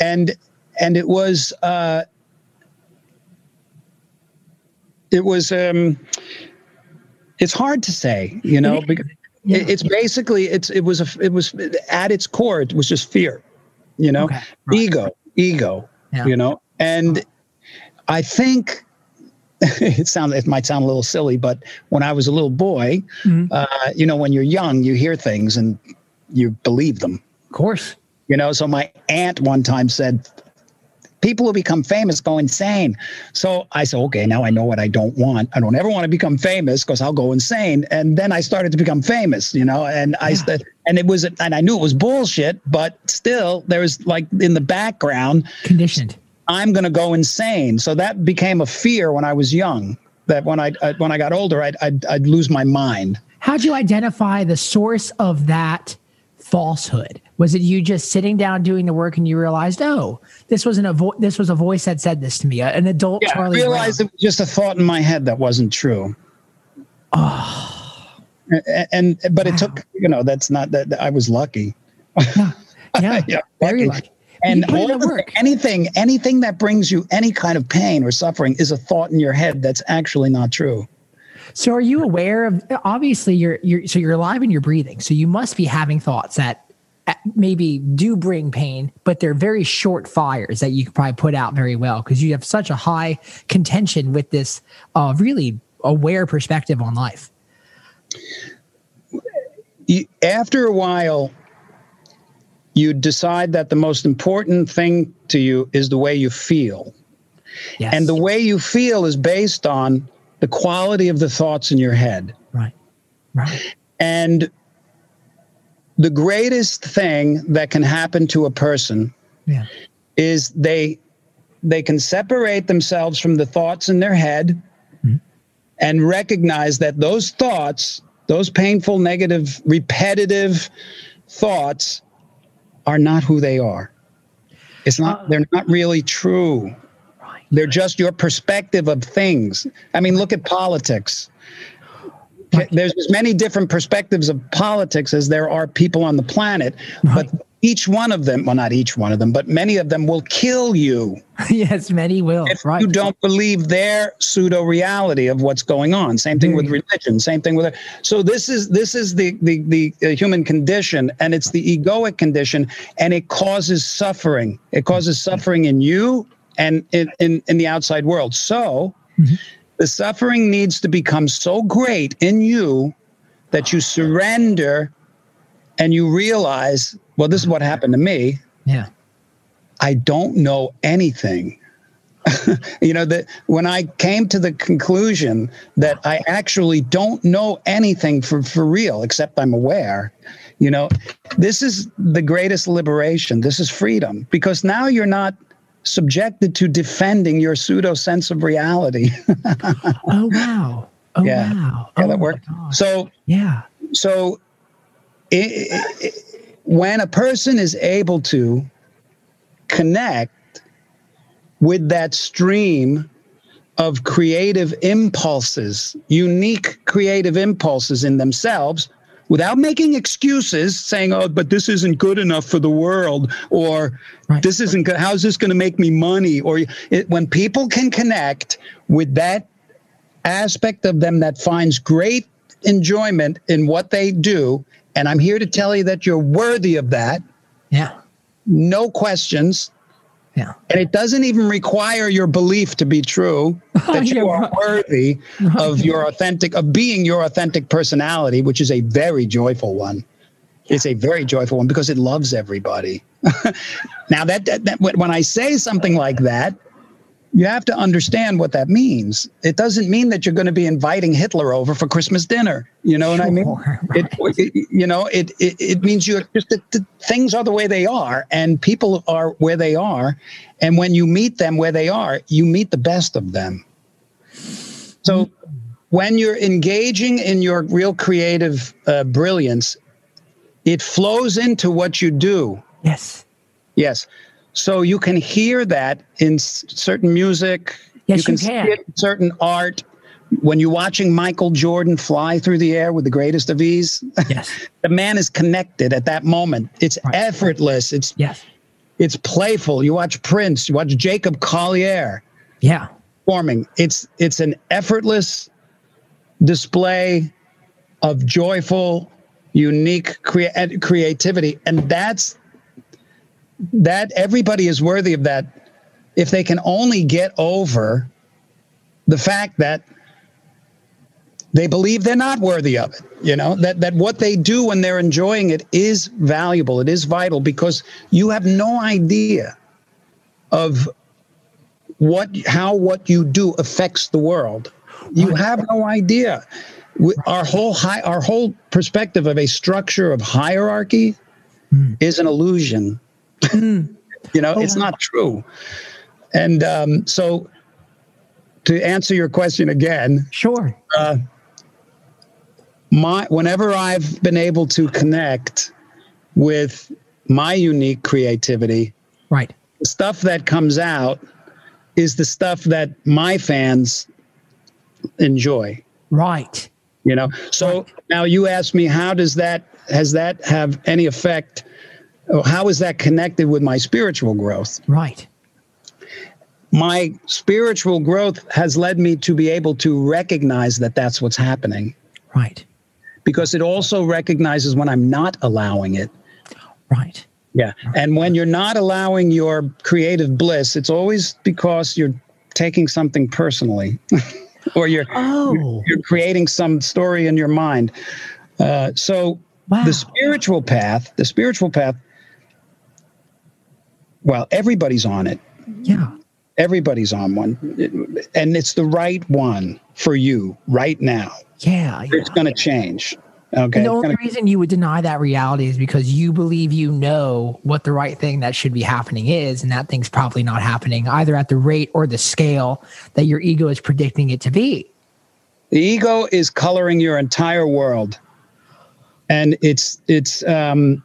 and and it was uh, it was um, it's hard to say you know because yeah. it's basically it's it was a it was at its core it was just fear you know, Okay, right. ego, ego, Yeah. you know, and I think it sounds it might sound a little silly, but when I was a little boy, Mhm. uh, you know, when you're young, you hear things and you believe them. Of course. You know, so my aunt one time said, People who become famous go insane. So I said, okay, now I know what I don't want. I don't ever want to become famous because I'll go insane. And then I started to become famous, you know, and I said, and it was, and I knew it was bullshit, but still there was like in the background, Conditioned. I'm going to go insane. So that became a fear when I was young. That when I uh, when I got older, I'd, I'd I'd lose my mind. How'd you identify the source of that falsehood? Was it you just sitting down doing the work and you realized, oh, this wasn't a vo- this was a voice that said this to me, an adult Yeah, I Charlie realized Brown. it was just a thought in my head that wasn't true. And, and but it took you know that's not that I was lucky. Yeah, Yeah, very lucky. lucky. And you put in all the, work. anything anything that brings you any kind of pain or suffering is a thought in your head that's actually not true. So are you aware of obviously you're you're so you're alive and you're breathing. So you must be having thoughts that uh, maybe do bring pain, but they're very short fires that you can probably put out very well because you have such a high contention with this uh, really aware perspective on life. After a while, you decide that the most important thing to you is the way you feel. Yes. And the way you feel is based on the quality of the thoughts in your head. right. Right. And the greatest thing that can happen to a person Yeah. is they they can separate themselves from the thoughts in their head mm-hmm. and recognize that those thoughts, those painful, negative, repetitive thoughts are not who they are. It's not uh-uh. they're not really true. Right. They're just your perspective of things. I mean, look at politics. There's as many different perspectives of politics as there are people on the planet, Right. but each one of them, well, not each one of them, but many of them will kill you yes, many will. if right. you don't believe their pseudo reality of what's going on. Same thing with religion. Same thing with. So this is this is the the the uh, human condition, and it's the egoic condition, and it causes suffering. It causes suffering in you and in in, in the outside world. So. The suffering needs to become so great in you that you surrender and you realize, well, this is what happened to me. Yeah. I don't know anything. you know that when I came to the conclusion that I actually don't know anything for for real except I'm aware, you know, this is the greatest liberation. This is freedom because now you're not subjected to defending your pseudo sense of reality. Oh wow. Oh Yeah. wow. yeah, oh, that worked. So yeah. so i i when a person is able to connect with that stream of creative impulses, unique creative impulses in themselves, without making excuses, saying, "Oh, but this isn't good enough for the world," or Right. "This isn't good. How's this going to make me money?" Or it, when people can connect with that aspect of them that finds great enjoyment in what they do, and I'm here to tell you that you're worthy of that, Yeah. no questions. Yeah. And it doesn't even require your belief to be true that you are right. worthy of your authentic, of being your authentic personality, which is a very joyful one. It's a very joyful one because it loves everybody. now, that, that, that when I say something like that, you have to understand what that means. It doesn't mean that you're going to be inviting Hitler over for Christmas dinner. You know what I mean? Sure, It, it- you know, it, it it means you're just that things are the way they are, and people are where they are, and when you meet them where they are, you meet the best of them. So, when you're engaging in your real creative uh, brilliance, it flows into what you do. Yes. Yes. So you can hear that in s- certain music. Yes, you can, you can. see it in certain art. When you're watching Michael Jordan fly through the air with the greatest of ease, Yes. the man is connected at that moment. It's Right. effortless. It's Yes. it's playful. You watch Prince. You watch Jacob Collier Yeah. Forming. It's it's an effortless display of joyful, unique crea- creativity, and that's that everybody is worthy of that if they can only get over the fact that they believe they're not worthy of it you know that that what they do when they're enjoying it is valuable it is vital because you have no idea of what how what you do affects the world. You have no idea. Our whole high our whole perspective of a structure of hierarchy mm. is an illusion mm. you know oh, it's wow. not true and um, so to answer your question again sure uh, my whenever I've been able to connect with my unique creativity, right, the stuff that comes out is the stuff that my fans enjoy. Right. You know. So right. now you ask me how does that has that have any effect how is that connected with my spiritual growth? Right. My spiritual growth has led me to be able to recognize that that's what's happening. Right because it also recognizes when I'm not allowing it. Right. Yeah. And when you're not allowing your creative bliss, it's always because you're taking something personally or you're, oh. you're, you're creating some story in your mind. Uh, so wow. the spiritual path, the spiritual path, well, everybody's on it. Yeah. Everybody's on one. And it's the right one for you right now. Yeah, yeah. It's going to change. Okay. And the only gonna... reason you would deny that reality is because you believe you know what the right thing that should be happening is, and that thing's probably not happening either at the rate or the scale that your ego is predicting it to be. The ego is coloring your entire world, and it's it's um,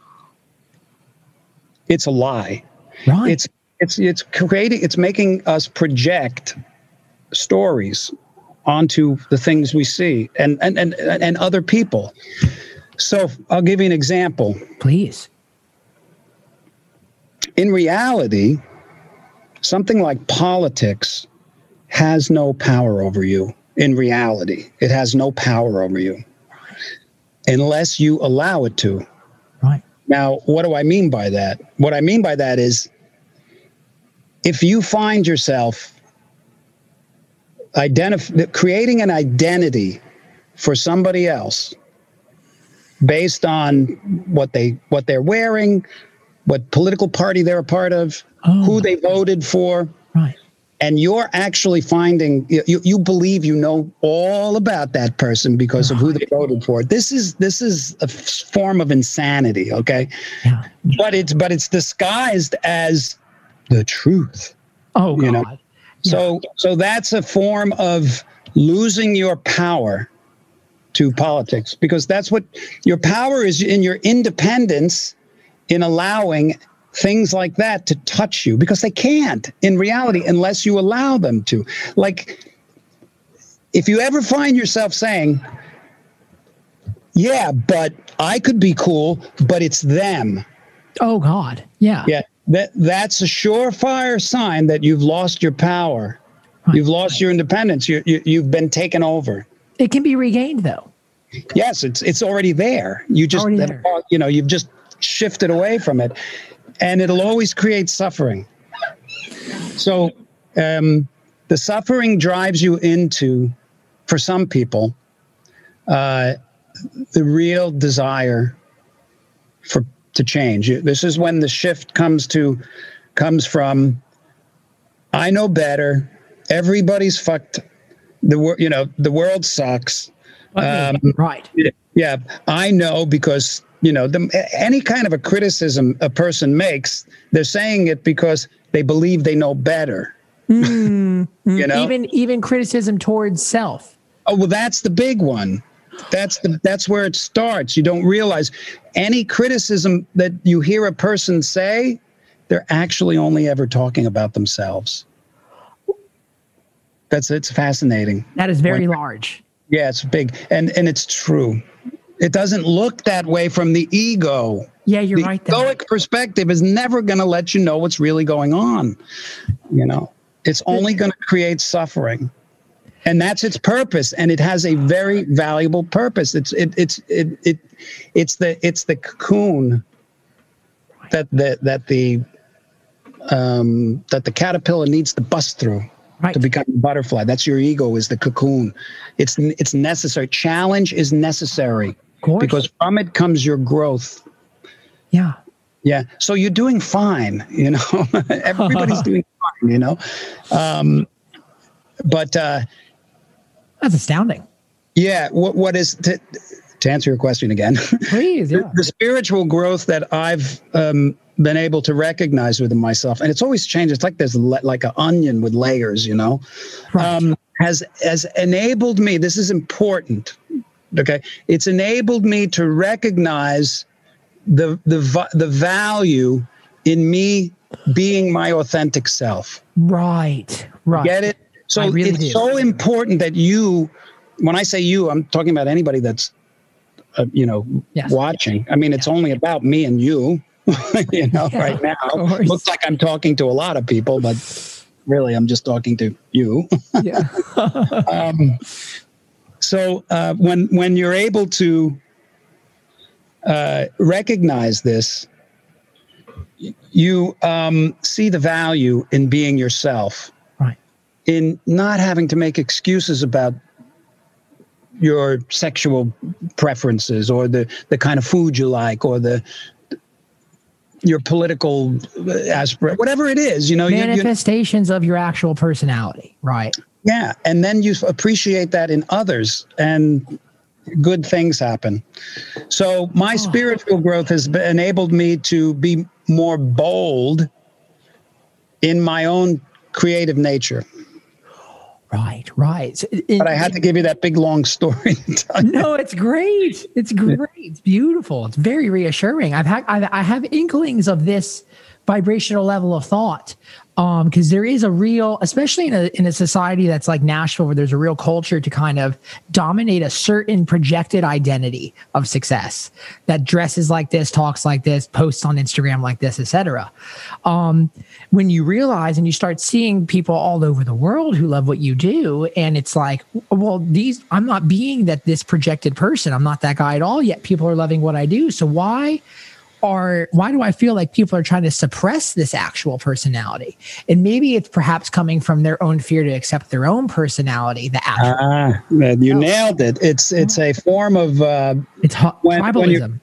it's a lie. Right. It's it's it's creating it's making us project stories onto the things we see and and and, and other people. So I'll give you an example. Please. In reality, something like politics has no power over you. In reality, it has no power over you unless you allow it to. Now, what do I mean by that? What I mean by that is if you find yourself identif- creating an identity for somebody else based on what they what they're wearing, what political party they're a part of, oh. who they voted for. Right. And you're actually finding you, you believe you know all about that person because of who they voted for. This is this is a form of insanity, okay? Yeah. But it's but it's disguised as the truth. Oh God. You know? So so that's a form of losing your power to politics because that's what your power is in your independence in allowing things like that to touch you because they can't in reality unless you allow them to. Like if you ever find yourself saying, yeah, but I could be cool, but it's them. Oh God. Yeah. Yeah that that's a surefire sign that you've lost your power. Right. You've lost your independence. You, you you've been taken over. It can be regained though. Yes, it's it's already there. You just you know you've just shifted away from it, and it'll always create suffering. So um, the suffering drives you into, for some people, uh, the real desire for to change. This is when the shift comes to comes from I know better. Everybody's fucked. The world, you know, the world sucks. Um, right. Yeah, I know because you know the, any kind of a criticism a person makes, they're saying it because they believe they know better. Mm, you know, even even criticism towards self. Oh well, that's the big one. That's the that's where it starts. You don't realize any criticism that you hear a person say, they're actually only ever talking about themselves. That's it's fascinating. That is very when, large. Yeah, it's big and and it's true. It doesn't look that way from the ego. Yeah, you're the right. The egoic perspective is never going to let you know what's really going on. You know, it's only going to create suffering and that's its purpose and it has a very valuable purpose it's it, it's it, it it's the it's the cocoon that the that the um, that the caterpillar needs to bust through Right. to become a butterfly. That's your ego is the cocoon. It's it's necessary. Challenge is necessary course. because from it comes your growth. Yeah. Yeah. So you're doing fine, you know. Everybody's doing fine, you know. Um, but uh, That's astounding. yeah, what what is to, to answer your question again? Please. the, Yeah. the spiritual growth that I've um, been able to recognize within myself, and it's always changed. It's like there's le- like an onion with layers, you know. Right. Um, has has enabled me. This is important. Okay, it's enabled me to recognize the the the value in me being my authentic self. right. Right. Get it? So really it's do. so important that you, when I say you, I'm talking about anybody that's, uh, you know, Yes. watching. I mean, it's only about me and you, you know, Yeah, right now. Looks like I'm talking to a lot of people, but really, I'm just talking to you. Yeah. so uh, when when you're able to uh, recognize this, you um, see the value in being yourself. right. in not having to make excuses about your sexual preferences or the the kind of food you like or the your political aspirate whatever it is you know you, you, Manifestations of your actual personality. Right. Yeah and then you appreciate that in others and good things happen so my oh. spiritual growth has enabled me to be more bold in my own creative nature Right. Right. In- but i had to give you that big long story to tell you. no, it's great. It's great. It's beautiful. It's very reassuring. I've had I've, I have inklings of this vibrational level of thought um because there is a real especially in a in a society that's like Nashville where there's a real culture to kind of dominate a certain projected identity of success that dresses like this talks like this posts on Instagram like this etc um when you realize and you start seeing people all over the world who love what you do and it's like well these i'm not being that this projected person. I'm not that guy at all yet. People are loving what i do. So why are why do i feel like people are trying to suppress this actual personality and maybe it's perhaps coming from their own fear to accept their own personality the actual Ah, man, you nailed it. It's it's a form of uh, it's hu- when- when tribalism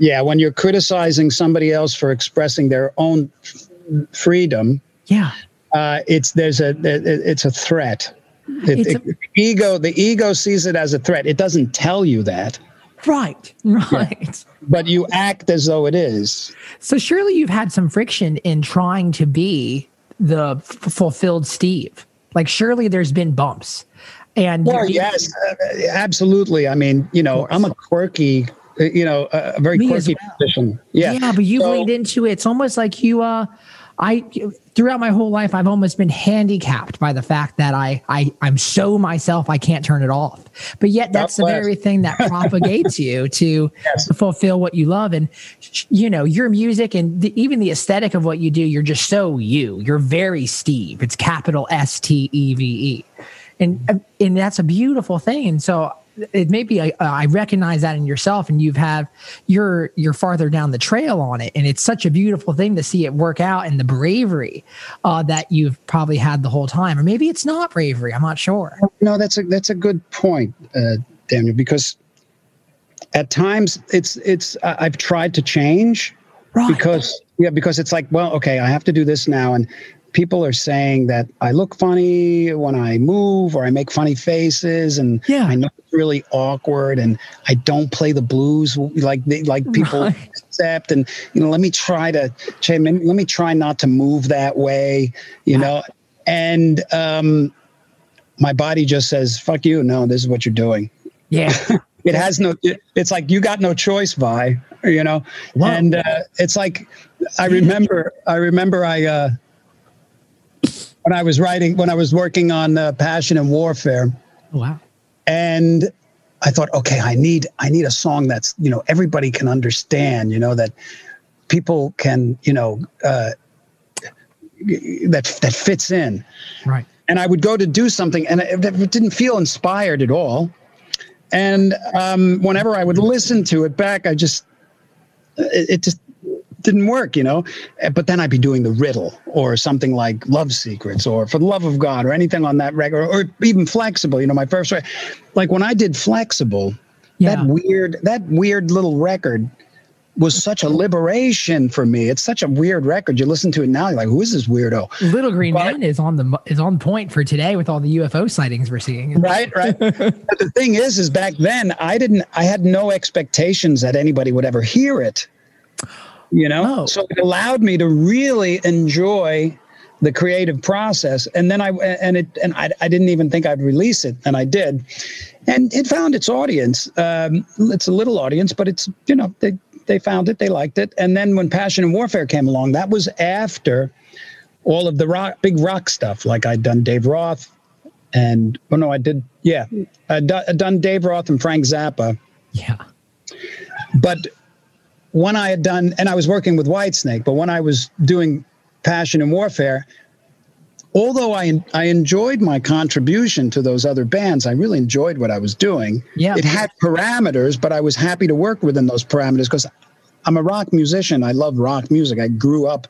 yeah. When you're criticizing somebody else for expressing their own f- freedom, yeah uh, it's there's a it's a threat. It, It's a- it- ego the ego sees it as a threat. It doesn't tell you that, right right but you act as though it is. So surely you've had some friction in trying to be the f- fulfilled Steve. Like surely there's been bumps. And Well, you- yes, uh, absolutely. I mean, you know, I'm a quirky, uh, you know, a very Me quirky well. musician. Yeah, yeah, but you've So- leaned into it. It's almost like you uh I throughout my whole life I've almost been handicapped by the fact that I I I'm so myself I can't turn it off. But yet that's the bless. very thing that propagates you to, to fulfill what you love and you know your music and the, even the aesthetic of what you do you're just so you. You're very Steve. It's capital S T E V E. And mm-hmm. and that's a beautiful thing. And so it may be I, I recognize that in yourself and you've have you're you're farther down the trail on it. And it's such a beautiful thing to see it work out and the bravery uh, that you've probably had the whole time. Or maybe it's not bravery. I'm not sure. No, that's a that's a good point, uh, Daniel. Because at times it's it's I- I've tried to change right. because yeah because it's like well okay I have to do this now. And people are saying that I look funny when I move or I make funny faces and Yeah. I know really awkward and I don't play the blues like they, like people Right. accept. And you know let me try to let me try not to move that way you know? And um my body just says fuck you. No this is what you're doing. Yeah. It has no it- it's like you got no choice vi you know? Wow. and uh, it's like i remember i remember i uh when i was writing when i was working on uh, passion and warfare wow and i thought okay i need i need a song that's you know everybody can understand you know that people can you know uh that that fits in right and I would go to do something, and it, it didn't feel inspired at all. And um, whenever I would listen to it back, I just it, it just didn't work, you know. Uh, But then I'd be doing the riddle or something like Love Secrets or For the Love of God or anything on that record or even Flexible. You know, my first record. Like when I did Flexible, Yeah. that weird that weird little record was such a liberation for me. It's such a weird record. You listen to it now, you're like, who is this weirdo? Little Green But- Men is on the is on point for today with all the UFO sightings we're seeing. right right but the thing is is back then i didn't i had no expectations that anybody would ever hear it you know? So it allowed me to really enjoy the creative process. And then i and it and I, I didn't even think i'd release it and i did. And it found its audience. Um, it's a little audience but it's you know they they found it they liked it. And then when passion and warfare came along that was after all of the rock big rock stuff. Like i'd done dave roth and oh no, I did. Yeah, I'd I'd done Dave Roth and Frank Zappa, Yeah. but when I had done, and I was working with Whitesnake, but when I was doing Passion and Warfare, although I I enjoyed my contribution to those other bands, I really enjoyed what I was doing. Yeah. it had parameters, but I was happy to work within those parameters because I'm a rock musician. I love rock music. I grew up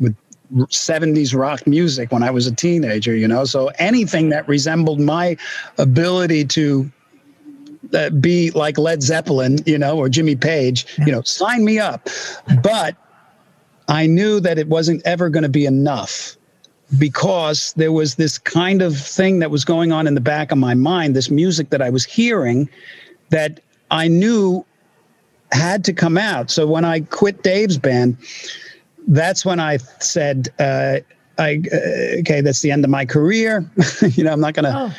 with 70s rock music when I was a teenager, you know. So anything that resembled my ability to uh, be like Led Zeppelin, you know, or Jimmy Page, you know, sign me up. But I knew that it wasn't ever going to be enough because there was this kind of thing that was going on in the back of my mind, this music that I was hearing that I knew had to come out. So when I quit Dave's band, that's when I said, uh, I, uh, okay, that's the end of my career. you know, I'm not going to, Oh.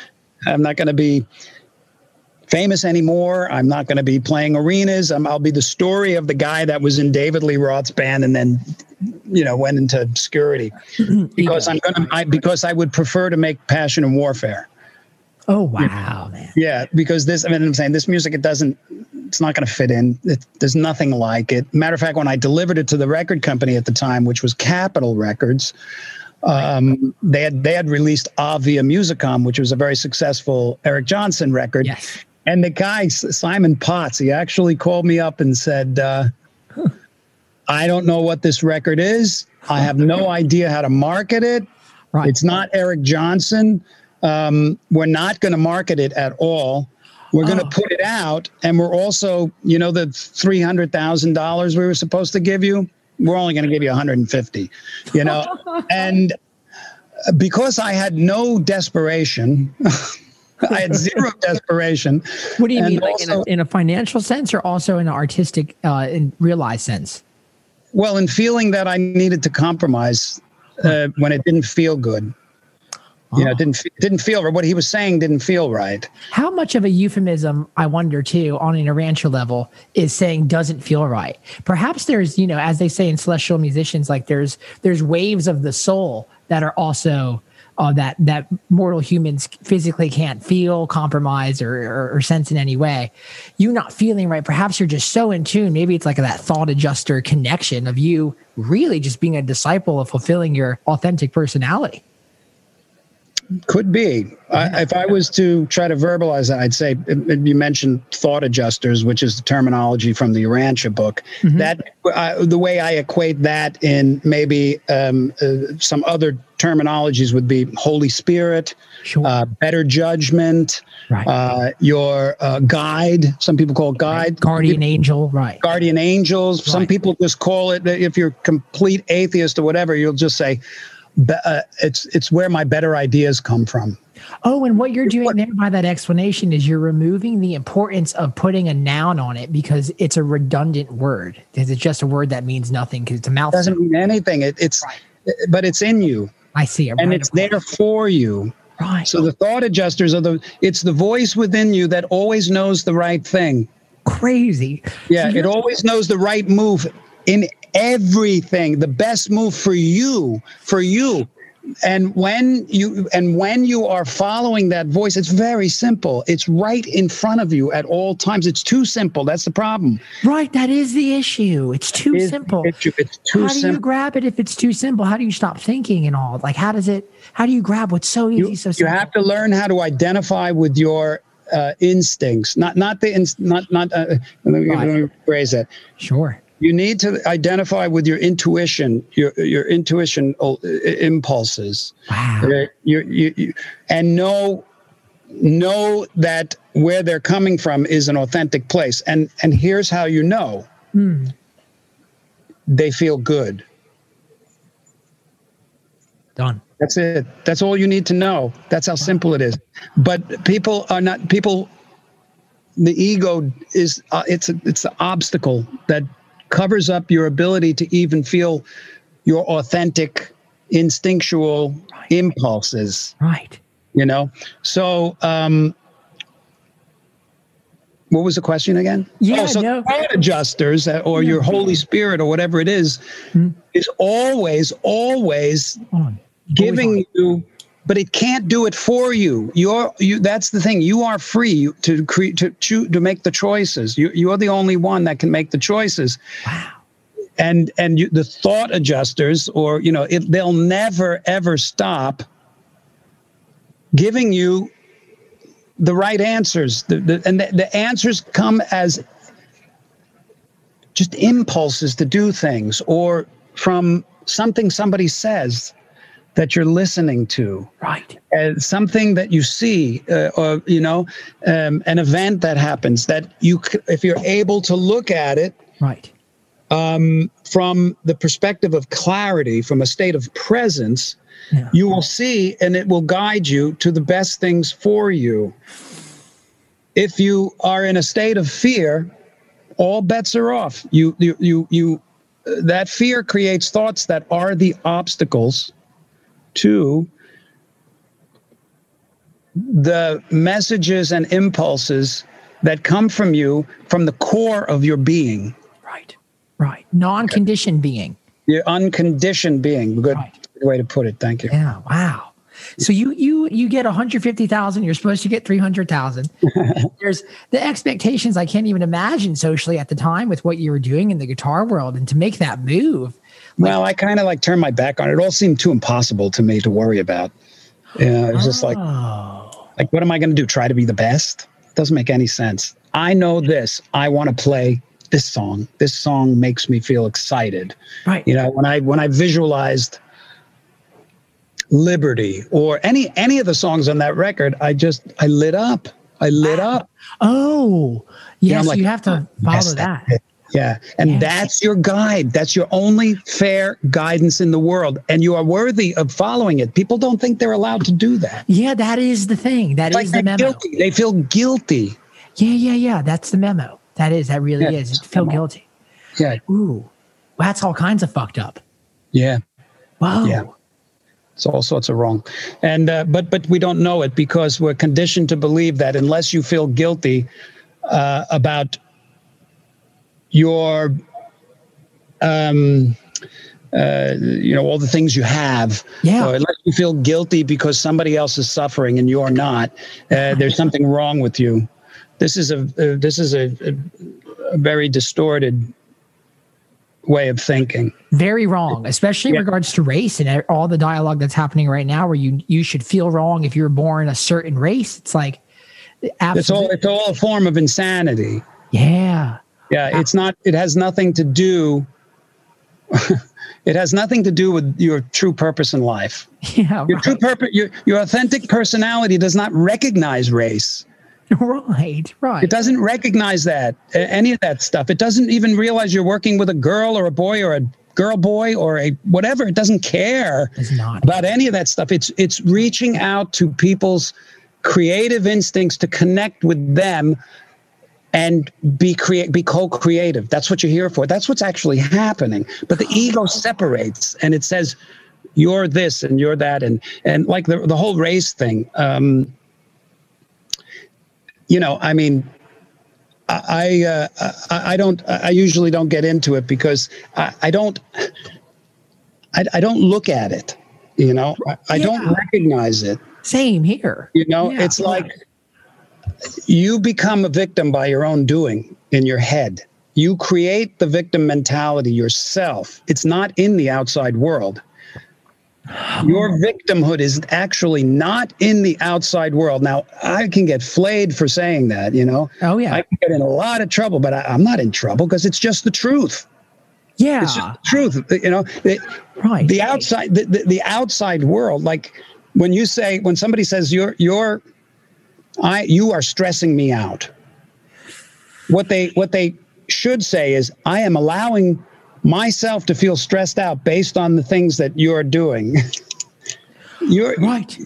I'm not going to be famous anymore. I'm not going to be playing arenas. I'm, I'll be the story of the guy that was in David Lee Roth's band and then, you know, went into obscurity because I'm going to, I, because I would prefer to make passion and warfare. Oh wow, man. Yeah, because this, I mean, I'm saying this music, it doesn't, it's not going to fit in. It, there's nothing like it. Matter of fact, when I delivered it to the record company at the time, which was Capitol Records, um, they had they had released Avia Musicom, which was a very successful Eric Johnson record. Yes. And the guy Simon Potts, he actually called me up and said, uh, "I don't know what this record is. I have no idea how to market it. Right. It's not Eric Johnson. Um, we're not going to market it at all. We're going to Oh. put it out, and we're also, you know, the three hundred thousand dollars we were supposed to give you. We're only going to give you one hundred and fifty. You know, and because I had no desperation, I had zero desperation. What do you and mean, like in, a, in a financial sense, or also in an artistic, uh, in realized sense? Well, in feeling that I needed to compromise uh, when it didn't feel good. You know, Oh. it didn't didn't feel what he was saying didn't feel right. How much of a euphemism, I wonder too, on an Urantia level, is saying doesn't feel right? Perhaps there's, you know, as they say in celestial musicians, like there's there's waves of the soul that are also uh, that that mortal humans physically can't feel, compromise, or, or or sense in any way. You not feeling right. Perhaps you're just so in tune. Maybe it's like that thought adjuster connection of you really just being a disciple of fulfilling your authentic personality. Could be. I, if I was to try to verbalize that, I'd say you mentioned thought adjusters, which is the terminology from the Urantia book. That uh, the way I equate that in maybe um, uh, some other terminologies would be Holy Spirit, Sure. uh, better judgment, Right. uh, your uh, guide. Some people call it guide. Guardian angel, right? guardian angels. Some people just call it. If you're complete atheist or whatever, you'll just say, "Be- uh, "It's it's where my better ideas come from." Oh, and what you're doing there by that explanation is you're removing the importance of putting a noun on it because it's a redundant word. Because it's just a word that means nothing because it's a mouth. It doesn't mean anything. It, it's, but it's in you, I see it. and right it's there for you. Right. So the thought adjusters are the. It's the voice within you that always knows the right thing. crazy. Yeah, So it always knows the right move in everything. The best move for you, for you. And when you and when you are following that voice, it's very simple. It's right in front of you at all times. It's too simple. That's the problem. right. That is the issue. It's too It's- simple. It's, it's too how do you grab it if it's too simple? How do you stop thinking and all? Like, how does it? How do you grab what's so easy, you, so you have to learn how to identify with your uh, instincts, not not the ins- not not. Uh, let, me, Right. let me phrase that. sure. You need to identify with your intuition, your your intuition impulses, Wow. Uh, you, you, you, and know know that where they're coming from is an authentic place. And and here's how you know they feel good. Done. That's it. That's all you need to know. That's how simple it is. But people are not people. The ego is uh, it's a, it's the obstacle that covers up your ability to even feel your authentic, instinctual impulses. Right. You know. So, um, what was the question again? Yeah, oh, so no. adjusters uh, or your Holy Spirit or whatever it is, Hmm. is always always On. giving you but it can't do it for you. You're you that's the thing. You are free to create to choose to make the choices. You you're the only one that can make the choices. Wow. and and you, the thought adjusters or you know it, they'll never ever stop giving you the right answers. The, the, and the, the answers come as just impulses to do things or from something somebody says that you're listening to Right. uh, something that you see uh, or you know um, an event that happens that you c- if you're able to look at it Right. from the perspective of clarity from a state of presence Yeah. you will see and it will guide you to the best things for you if you are in a state of fear all bets are off you you you, you uh, that fear creates thoughts that are the obstacles to the messages and impulses that come from you from the core of your being Right. Right. Non-conditioned being. your unconditioned being good Right. way to put it thank you Yeah. Wow. So you you you get 150,000, you're supposed to get 300,000. There's the expectations I can't even imagine socially at the time with what you were doing in the guitar world and to make that move. Well, I kind of like turned my back on it. It all seemed too impossible to me to worry about. Yeah, it was just like, Oh. like, what am I going to do? Try to be the best? Doesn't make any sense. I know this. I want to play this song. This song makes me feel excited. Right. You know, when I when I visualized Liberty or any any of the songs on that record, I just I lit up. I lit ah. up. Oh. Yes, I'm like, you have to follow Yes, that. Yeah. And Yes. that's your guide. That's your only fair guidance in the world. And you are worthy of following it. People don't think they're allowed to do that. Yeah, that is the thing. That is Like the memo. guilty. They feel guilty. Yeah, yeah, yeah. That's the memo. That is. That really Yeah, is. feel memo. guilty. Yeah. Ooh. Well, that's all kinds of fucked up. Yeah. Wow. Yeah. It's all sorts of wrong. And uh, but but we don't know it because we're conditioned to believe that unless you feel guilty uh, about your um uh, you know all the things you have Yeah. It unless you feel guilty because somebody else is suffering and you're not uh, there's something wrong with you this is a uh, this is a, a, a very distorted way of thinking Very wrong, especially in regards to race and all the dialogue that's happening right now, where you you should feel wrong if you're born a certain race. It's like it's all absolutely. it's all a form of insanity Yeah. Yeah, it's not. It has nothing to do. it has nothing to do with your true purpose in life. Yeah. Your Right. true purpose, your your authentic personality, does not recognize race. right. Right. It doesn't recognize that any of that stuff. It doesn't even realize you're working with a girl or a boy or a girl boy or a whatever. It doesn't care about any of that stuff. It's it's reaching out to people's creative instincts to connect with them and be create be co-creative. That's what you're here for. That's what's actually happening. But the ego separates and it says you're this and you're that and and like the the whole race thing. Um, you know, I mean, I uh, I I don't I usually don't get into it because I, I don't I, I don't look at it. You know, I, I don't recognize it. Same here. You know, Yeah, it's like you become a victim by your own doing in your head. You create the victim mentality yourself. It's not in the outside world. Your victimhood is actually not in the outside world. Now, I can get flayed for saying that, you know. Oh yeah. I can get in a lot of trouble, but I, I'm not in trouble because it's just the truth. Yeah. It's just the truth. Uh, you know, the, right. the outside the, the, the outside world, like when you say when somebody says you're you're I you are stressing me out. What they what they should say is I am allowing myself to feel stressed out based on the things that you're doing. you're right.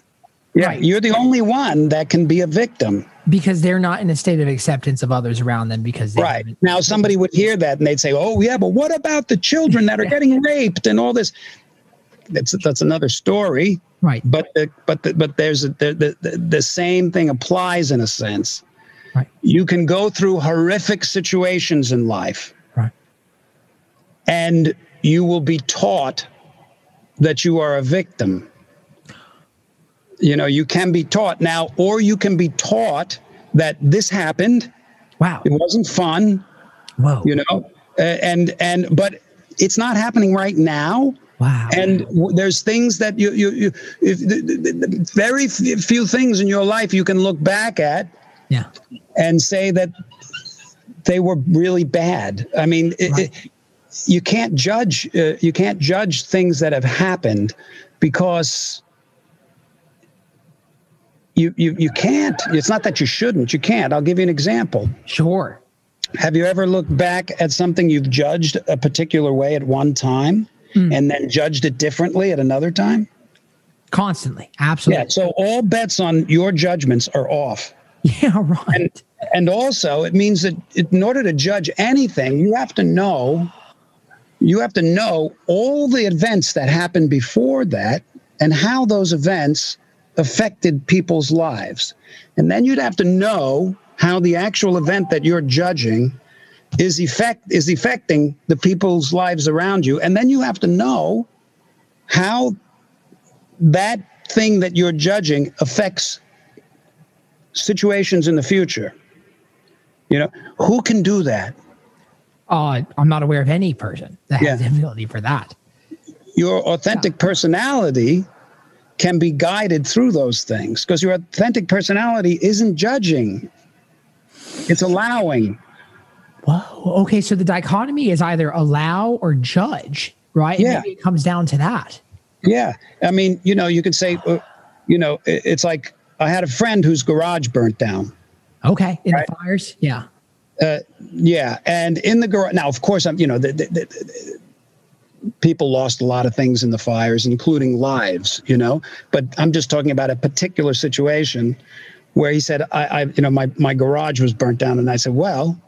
yeah, right. you're the only one that can be a victim. Because they're not in a state of acceptance of others around them because they Right. haven't- Now somebody would hear that and they'd say, "Oh, yeah, but what about the children that are getting raped and all this?" That's that's another story. Right. But the, but the, but there's a, the, the the same thing applies in a sense. Right. You can go through horrific situations in life, Right. and you will be taught that you are a victim. You know, you can be taught now, or you can be taught that this happened. Wow. It wasn't fun Whoa. you know and and but it's not happening right now wow. and w- there's things that you you, you if the, the, the very f- few things in your life you can look back at yeah. and say that they were really bad i mean it, Right. it, you can't judge uh, you can't judge things that have happened because you, you you can't it's not that you shouldn't you can't i'll give you an example Sure. have you ever looked back at something you've judged a particular way at one time Hmm. and then judged it differently at another time? Constantly. Absolutely. Yeah. So all bets on your judgments are off. Yeah. right. And also, it means that in order to judge anything, you have to know you have to know all the events that happened before that and how those events affected people's lives. And then you'd have to know how the actual event that you're judging is effect is affecting the people's lives around you. And then you have to know how that thing that you're judging affects situations in the future. You know, who can do that? Uh, I'm not aware of any person that has Yeah. the ability for that. Your authentic personality can be guided through those things because your authentic personality isn't judging, it's allowing. Whoa. Okay. So the dichotomy is either allow or judge, right? And Yeah. maybe it comes down to that. Yeah. I mean, you know, you could say, uh, you know, it's like I had a friend whose garage burnt down. Okay. In Right. the fires. Yeah. Yeah, and in the garage now, of course, I'm you know the, the, the- people lost a lot of things in the fires, including lives. You know, but I'm just talking about a particular situation where he said, I, I you know, my my garage was burnt down, and I said, well.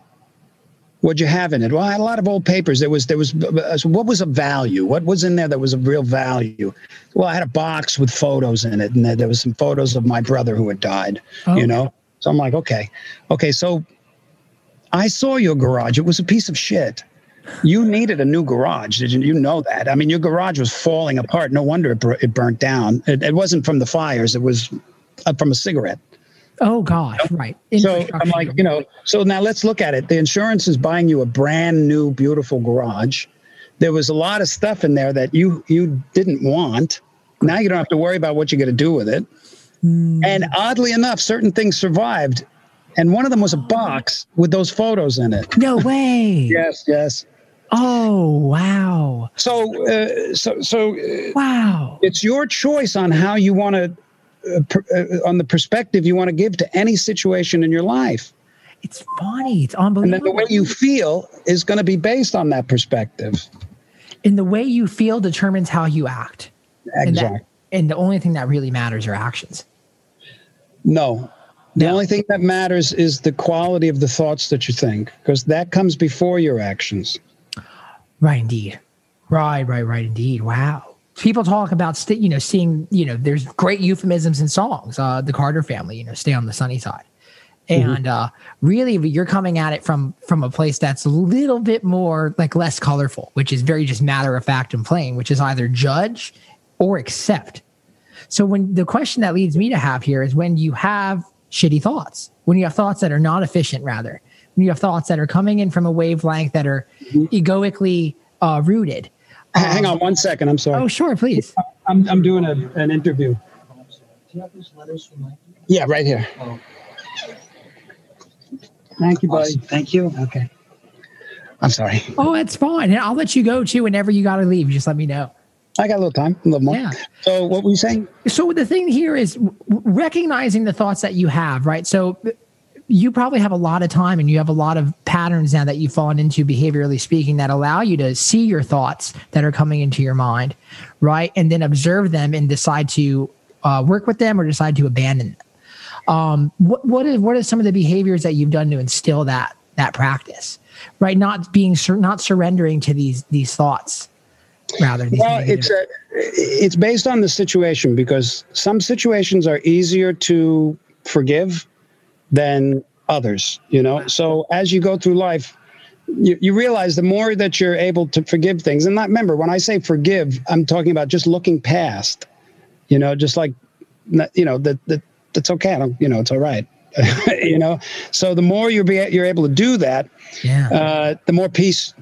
What'd you have in it? Well, I had a lot of old papers. There was, there was, uh, so what was a value? What was in there that was of real value? Well, I had a box with photos in it, and there there was some photos of my brother who had died. Oh. You know, so I'm like, okay, okay, so I saw your garage. It was a piece of shit. You needed a new garage. Did you, you know that? I mean, your garage was falling apart. No wonder it, bur- it burnt down. It, it wasn't from the fires. It was uh, from a cigarette. Oh gosh. Right. So I'm like, you know, so now let's look at it. The insurance is buying you a brand new, beautiful garage. There was a lot of stuff in there that you you didn't want. Now you don't have to worry about what you're going to do with it. And oddly enough, certain things survived. And one of them was a box with those photos in it. no way. Yes, yes. Oh wow. So, uh, so, so uh, Wow. it's your choice on how you want to, Uh, on the perspective you want to give to any situation in your life, It's funny. It's unbelievable. and then the way you feel is going to be based on that perspective. and the way you feel determines how you act. And, that, Exactly. and the only thing that really matters are actions. No, the No. only thing that matters is the quality of the thoughts that you think, because that comes before your actions. Right, indeed. Right, right, right, indeed. Wow. People talk about, st- you know, seeing, you know, there's great euphemisms in songs. Uh, the Carter family, you know, stay on the sunny side. And uh, really, you're coming at it from from a place that's a little bit more like less colorful, which is very just matter of fact and plain, which is either judge or accept. So when the question that leads me to have here is when you have shitty thoughts, when you have thoughts that are not efficient, rather, when you have thoughts that are coming in from a wavelength that are egoically uh, rooted. H- Hang on one second. I'm sorry. Oh, sure, please. I'm, I'm doing a, an interview. Yeah, right here. Thank you, buddy. Thank you. Okay. I'm sorry. Oh, it's fine. And I'll let you go too whenever you got to leave. Just let me know. I got a little time, a little more. Yeah. So what were you saying? So the thing here is recognizing the thoughts that you have, right? So you probably have a lot of time and you have a lot of patterns now that you've fallen into behaviorally speaking that allow you to see your thoughts that are coming into your mind, right? And then observe them and decide to uh, work with them or decide to abandon them. Um, what what is what are some of the behaviors that you've done to instill that that practice, right? Not being sur- not surrendering to these these thoughts, rather. These Well, it's a, it's based on the situation because some situations are easier to forgive than others. You know, so as you go through life, you, you realize the more that you're able to forgive things, and not remember when I say forgive, I'm talking about just looking past. You know, just like you know that that that's okay. I don't, you know, it's all right. you know, so the more you're be, you're able to do that, yeah. uh, the more peace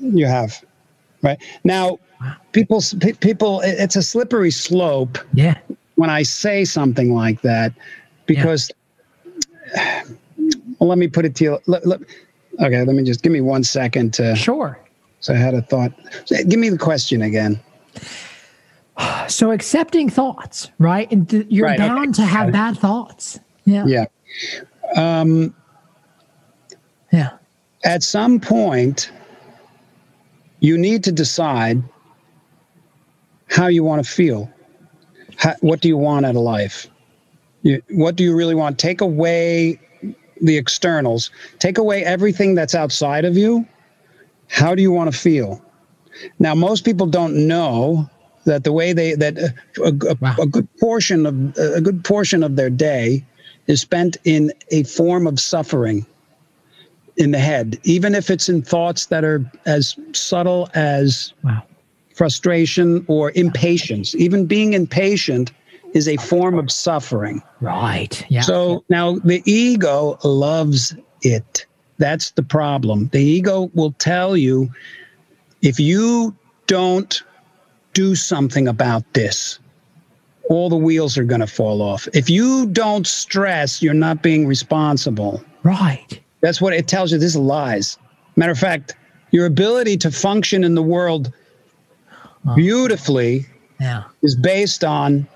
you have. Right now, people people it's a slippery slope yeah. when I say something like that because. Well, let me put it to you. Let, let- okay, let me just give me one second to. Sure. So I had a thought. Give me the question again. So accepting thoughts, right? And th- you're Right, okay. bound to have bad thoughts. Yeah. Yeah. Um, Yeah. At some point, you need to decide how you want to feel. How, what do you want out of life? You, what do you really want? Take away the externals, take away everything that's outside of you. How do you want to feel? Now, most people don't know that the way they that a, a, Wow. a good portion of a good portion of their day is spent in a form of suffering in the head, even if it's in thoughts that are as subtle as Wow. frustration or impatience. Even being impatient is a form of suffering. Right. Yeah. So now the ego loves it. That's the problem. The ego will tell you if you don't do something about this, all the wheels are going to fall off. If you don't stress, you're not being responsible. right. That's what it tells you. This is lies. Matter of fact, your ability to function in the world beautifully Yeah. is based on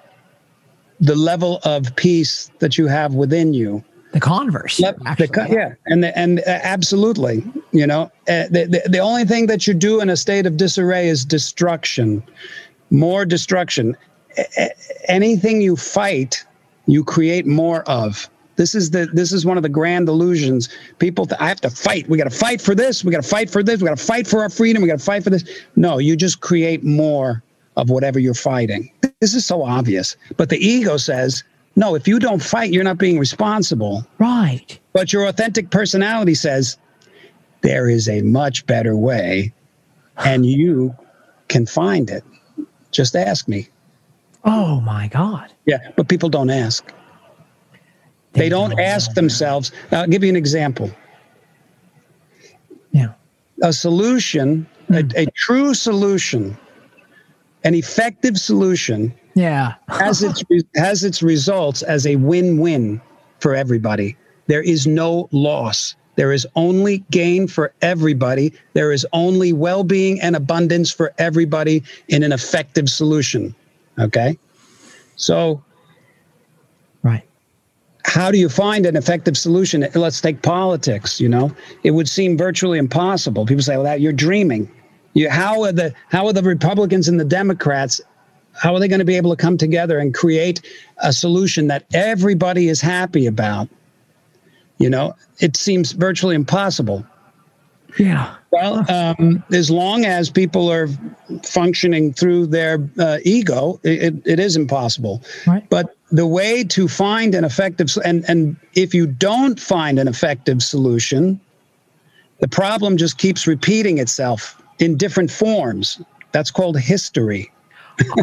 the level of peace that you have within you. The converse. Let- the actually. co- yeah, and the, and uh, absolutely, you know, uh, the, the the only thing that you do in a state of disarray is destruction, more destruction. A- anything you fight, you create more of. This is the this is one of the grand illusions. People, th- I have to fight. We got to fight for this. We got to fight for this. We got to fight for our freedom. We got to fight for this. No, you just create more of whatever you're fighting. This is so obvious, but the ego says, no. If you don't fight, you're not being responsible. Right. But your authentic personality says there is a much better way and you can find it. Just ask me. Oh my God. Yeah, but people don't ask. They don't ask themselves. I'll give you an example. Yeah. A solution, a, a true solution, an effective solution Yeah. has its has its results as a win-win for everybody. There is no loss. There is only gain for everybody. There is only well-being and abundance for everybody in an effective solution. Okay? So, Right. how do you find an effective solution? Let's take politics, you know. It would seem virtually impossible. People say, "Well, that you're dreaming." You, how are the how are the Republicans and the Democrats how are they going to be able to come together and create a solution that everybody is happy about? You know, it seems virtually impossible. Yeah. Well, um, as long as people are functioning through their uh, ego, it, it is impossible. Right. But the way to find an effective and and if you don't find an effective solution, the problem just keeps repeating itself in different forms. That's called history.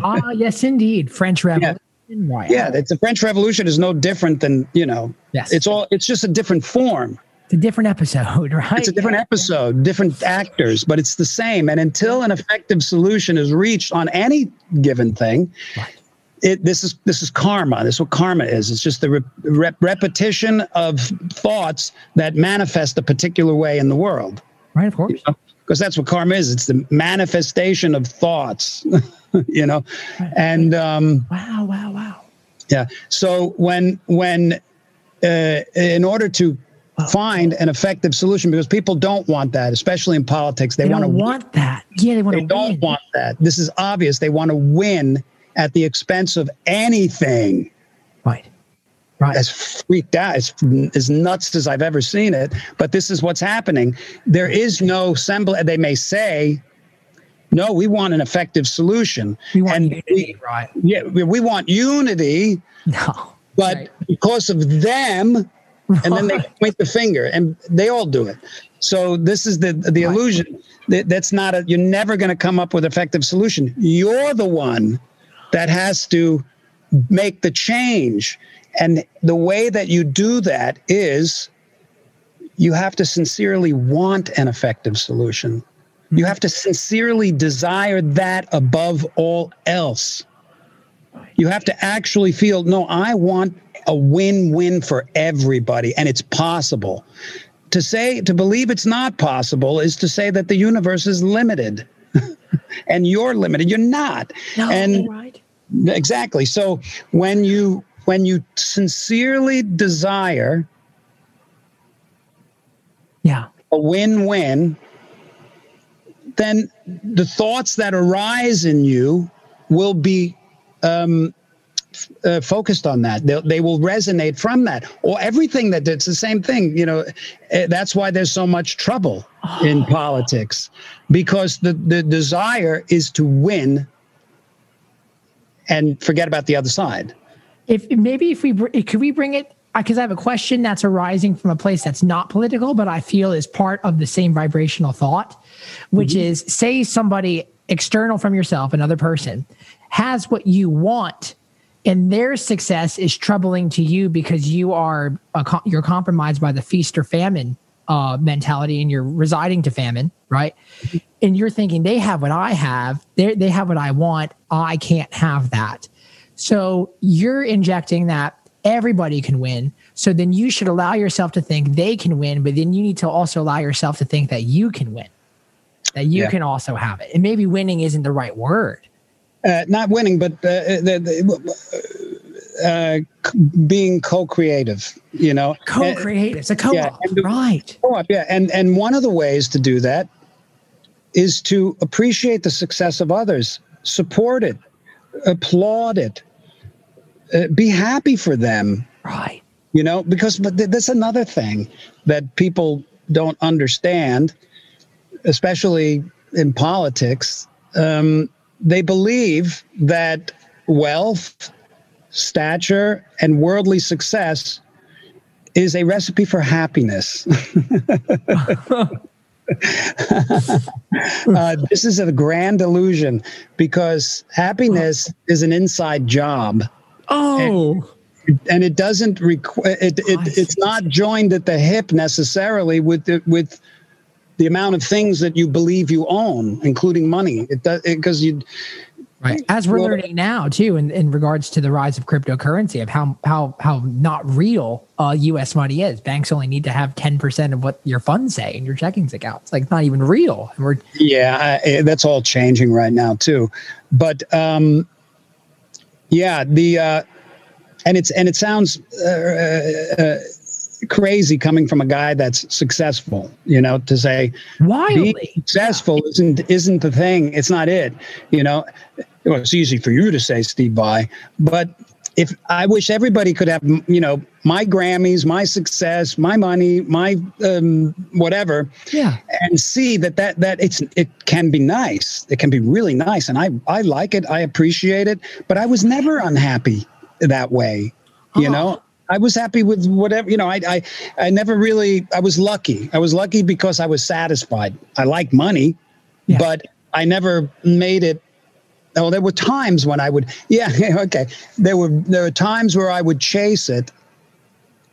ah, yes, indeed. French Revolution. Right. Yeah, it's the French Revolution is no different than you know. Yes. It's all. It's just a different form. It's a different episode, right? It's a different episode, different actors, but it's the same. And until an effective solution is reached on any given thing, Right. it this is this is karma. This is what karma is. It's just the re- rep- repetition of thoughts that manifest a particular way in the world. Right, of course. Because that's what karma is. It's the manifestation of thoughts, you know, and um, Wow, wow, wow. yeah. So when when uh, in order to find an effective solution, because people don't want that, especially in politics, they, They want to don't want that. Yeah, they want They don't win. want that. This is obvious. They want to win at the expense of anything. Right. Right. As freaked out, as, as nuts as I've ever seen it. But this is what's happening. There is no semblance. They may say, "No, we want an effective solution." we want and unity, we, right? yeah, we we want unity, No. but Right. because of them, and then they point the finger, and they all do it. So this is the the Right. illusion. That, that's not a. You're never going to come up with effective solution. You're the one that has to make the change, and the way that you do that is you have to sincerely want an effective solution. You mm-hmm. have to sincerely desire that above all else. You have to actually feel, no, I want a win win for everybody, and it's possible. To say, to believe it's not possible is to say that the universe is limited and you're limited. You're not. No, and right. exactly. So when you when you sincerely desire Yeah. a win-win, then the thoughts that arise in you will be um, uh, focused on that. They'll, they will resonate from that. Or everything that it's the same thing. You know, eh, that's why there's so much trouble in politics because the the desire is to win and forget about the other side. If maybe if we could we bring it because I have a question that's arising from a place that's not political, but I feel is part of the same vibrational thought, which is say somebody external from yourself, another person, has what you want, and their success is troubling to you because you are a, you're compromised by the feast or famine uh, mentality, and you're residing to famine, right? And you're thinking they have what I have, they they have what I want, I can't have that. So you're injecting that everybody can win. So then you should allow yourself to think they can win, but then you need to also allow yourself to think that you can win, that you Yeah. can also have it. And maybe winning isn't the right word. uh, not winning, but uh, the, the, uh, being co-creative. You know, co-creative. It's a co-op, yeah, the- right? Co-op, yeah, and and one of the ways to do that is to appreciate the success of others, support it, applaud it, uh, be happy for them. Right. You know, because but th- that's another thing that people don't understand, especially in politics. Um, they believe that wealth, stature, and worldly success is a recipe for happiness. uh, this is a grand illusion because happiness is an inside job Oh, and it doesn't require it, it I it's not joined at the hip necessarily with the with the amount of things that you believe you own including money it does because you right. As we're Well- learning now too, in, in regards to the rise of cryptocurrency, of how how how not real uh, U.S. money is. Banks only need to have ten percent of what your funds say in your checkings account. It's like not even real. And we're yeah I, that's all changing right now too but um yeah the uh and it's and it sounds uh, uh, crazy coming from a guy that's successful you know to say being wildly successful isn't isn't the thing. It's not it. You know, well, it's easy for you to say, Steve Vai, but if I wish everybody could have, you know, my Grammys, my success, my money, my um, whatever, Yeah. and see that that that it's it can be nice. It can be really nice, and I I like it. I appreciate it, but I was never unhappy that way. You Oh. know. I was happy with whatever, you know, I, I, I never really, I was lucky. I was lucky because I was satisfied. I like money, Yeah. but I never made it. Oh, there were times when I would, yeah, okay. There were, there were times where I would chase it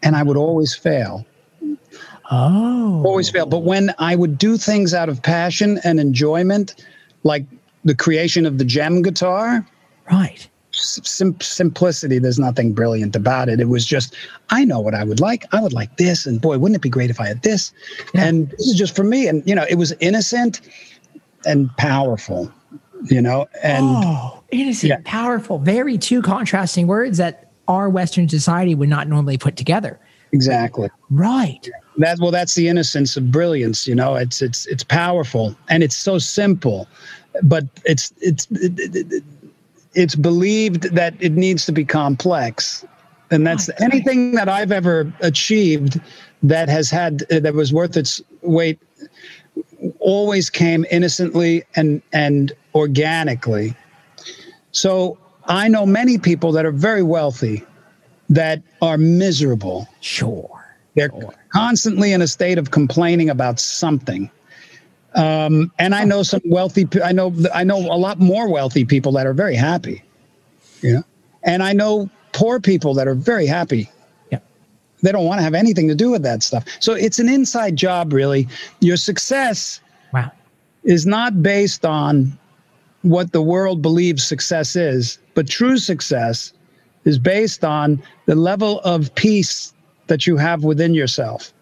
and I would always fail, Oh. always fail. But when I would do things out of passion and enjoyment, like the creation of the Jem guitar, Right. sim- simplicity. There's nothing brilliant about it. It was just, I know what I would like. I would like this, and boy, wouldn't it be great if I had this? And this is just for me. And you know, it was innocent and powerful. You know, and oh, innocent, Yeah. powerful, very two contrasting words that our Western society would not normally put together. exactly. Right. That well, that's the innocence of brilliance. You know, it's it's it's powerful and it's so simple, but it's it's it, it, it- it's believed that it needs to be complex, and that's Right. anything that I've ever achieved that has had that was worth its weight always came innocently and and organically. So I know many people that are very wealthy that are miserable Sure. they're constantly in a state of complaining about something. Um, and I know some wealthy. I know. I know a lot more wealthy people that are very happy. You know, and I know poor people that are very happy. Yeah. They don't want to have anything to do with that stuff. So it's an inside job, really. Your success Wow. is not based on what the world believes success is, but true success is based on the level of peace that you have within yourself.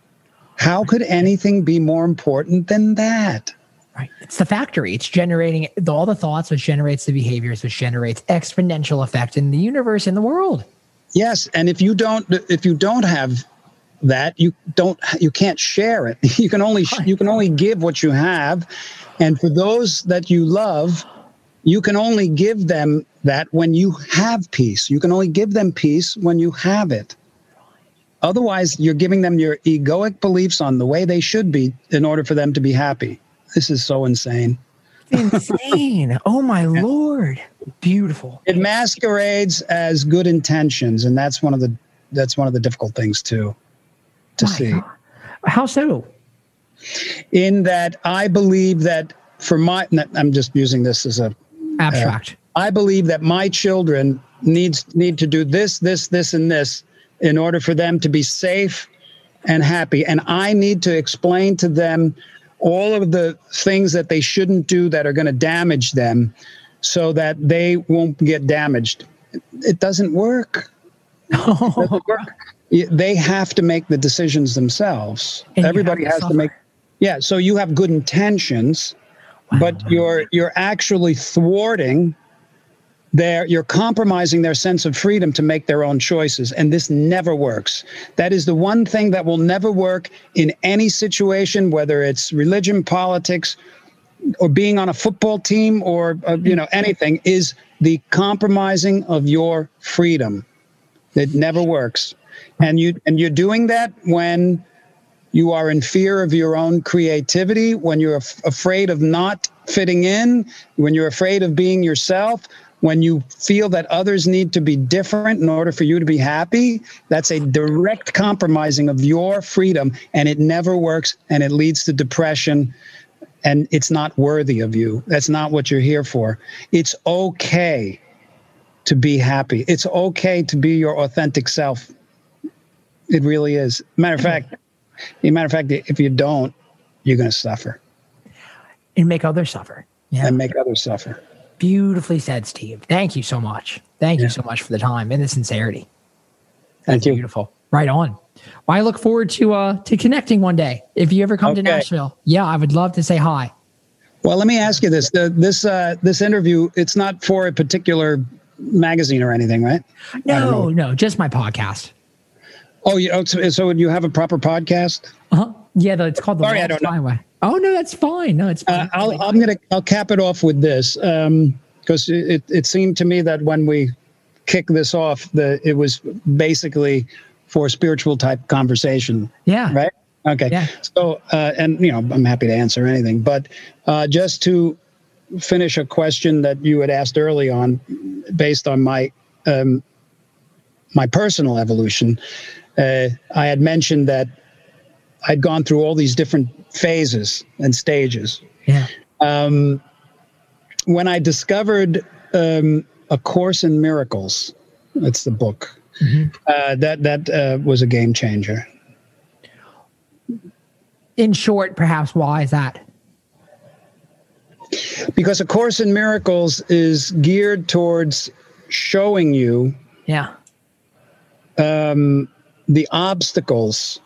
How could anything be more important than that? Right. It's the factory. It's generating all the thoughts, which generates the behaviors, which generates exponential effect in the universe, in the world. Yes, and if you don't if you don't have that, you don't you can't share it. You can only you can only give what you have, and for those that you love, you can only give them that when you have peace. You can only give them peace when you have it. Otherwise, you're giving them your egoic beliefs on the way they should be in order for them to be happy. This is so insane. Insane. oh my lord. Beautiful. It masquerades as good intentions, and that's one of the that's one of the difficult things too to My see. God. How so? in that I believe that for my, I'm just using this as a, Abstract. I believe that my children needs need to do this, this, this, and this in order for them to be safe and happy. And I need to explain to them all of the things that they shouldn't do that are going to damage them so that they won't get damaged. It doesn't work. Oh, Y- They have to make the decisions themselves. And Everybody to has to make. Yeah, so you have good intentions, but you're you're actually thwarting their you're compromising their sense of freedom to make their own choices and this never works. That is the one thing that will never work in any situation whether it's religion, politics, or being on a football team or uh, you know anything is the compromising of your freedom. It never works. And you and you're doing that when you are in fear of your own creativity, when you're af- afraid of not fitting in, when you're afraid of being yourself, when you feel that others need to be different in order for you to be happy, that's a direct compromising of your freedom and it never works and it leads to depression and it's not worthy of you. That's not what you're here for. It's okay to be happy. It's okay to be your authentic self. It really is. Matter of fact, as a matter of fact, if you don't, you're going to suffer and make others suffer. Yeah. and make others suffer. Beautifully said, Steve. Thank you so much. Thank you so much for the time and the sincerity. Thank you. Beautiful. Right on. Well, I look forward to uh to connecting one day. If you ever come to Nashville, yeah, I would love to say hi. Well, let me ask you this: the, this uh, this interview, it's not for a particular magazine or anything, right? No, no, just my podcast. Oh, you, oh, so, so you have a proper podcast? Uh-huh. Yeah, it's called the Sorry, I don't know. Highway. Oh no, that's fine. No, it's Uh. I'll, I'm gonna I'll cap it off with this because it, it seemed to me that when we kick this off, the it was basically for spiritual type conversation, yeah. right? Okay. Yeah. So, uh, and you know, I'm happy to answer anything, but uh, just to finish a question that you had asked early on, based on my um, my personal evolution, uh, I had mentioned that I'd gone through all these different phases and stages. Yeah. Um, when I discovered um, a course in miracles, that's the book. Uh, that that uh, was a game changer. In short, perhaps why is that? because a course in miracles is geared towards showing you Yeah. um, the obstacles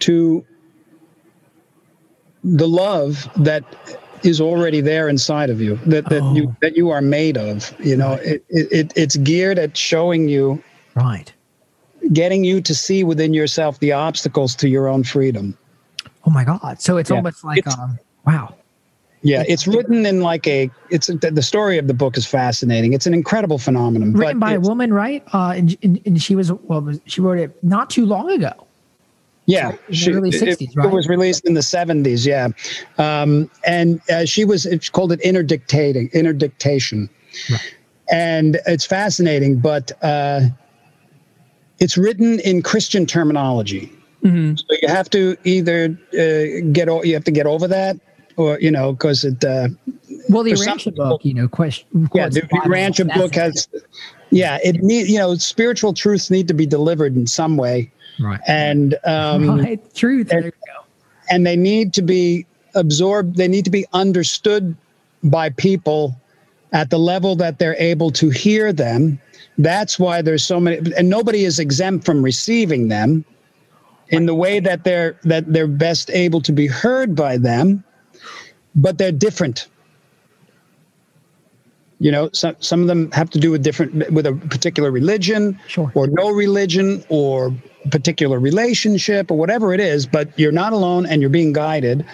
to the love that is already there inside of you that that you Oh. that you are made of you know it, it, it it's geared at showing you Right. getting you to see within yourself the obstacles to your own freedom Oh my God. So it's Yeah. almost like, It's- um, wow. Yeah it's written in like a it's the story of the book is fascinating it's an incredible phenomenon Written by a woman, right? Uh, and, and, and she was, well, she wrote it not too long ago. Yeah, the early it- 60s, it, right? it was released in the 70s. Yeah, um, and uh, she was it's called it interdictating interdictation, and it's fascinating. But uh, it's written in Christian terminology, Mm-hmm. so you have to either uh, get o- you have to get over that, or you know, because it. Uh, Well, the Urantia book, you know, question. yeah, the, Urantia book has. Yeah, it need you know spiritual truths need to be delivered in some way, right. and um, right. Truth. There you go. and they need to be absorbed they need to be understood by people at the level that they're able to hear them that's why there's so many and nobody is exempt from receiving them in the way that they're that they're best able to be heard by them but they're different you know some, some of them have to do with different with a particular religion Sure. or no religion or particular relationship or whatever it is but you're not alone and you're being guided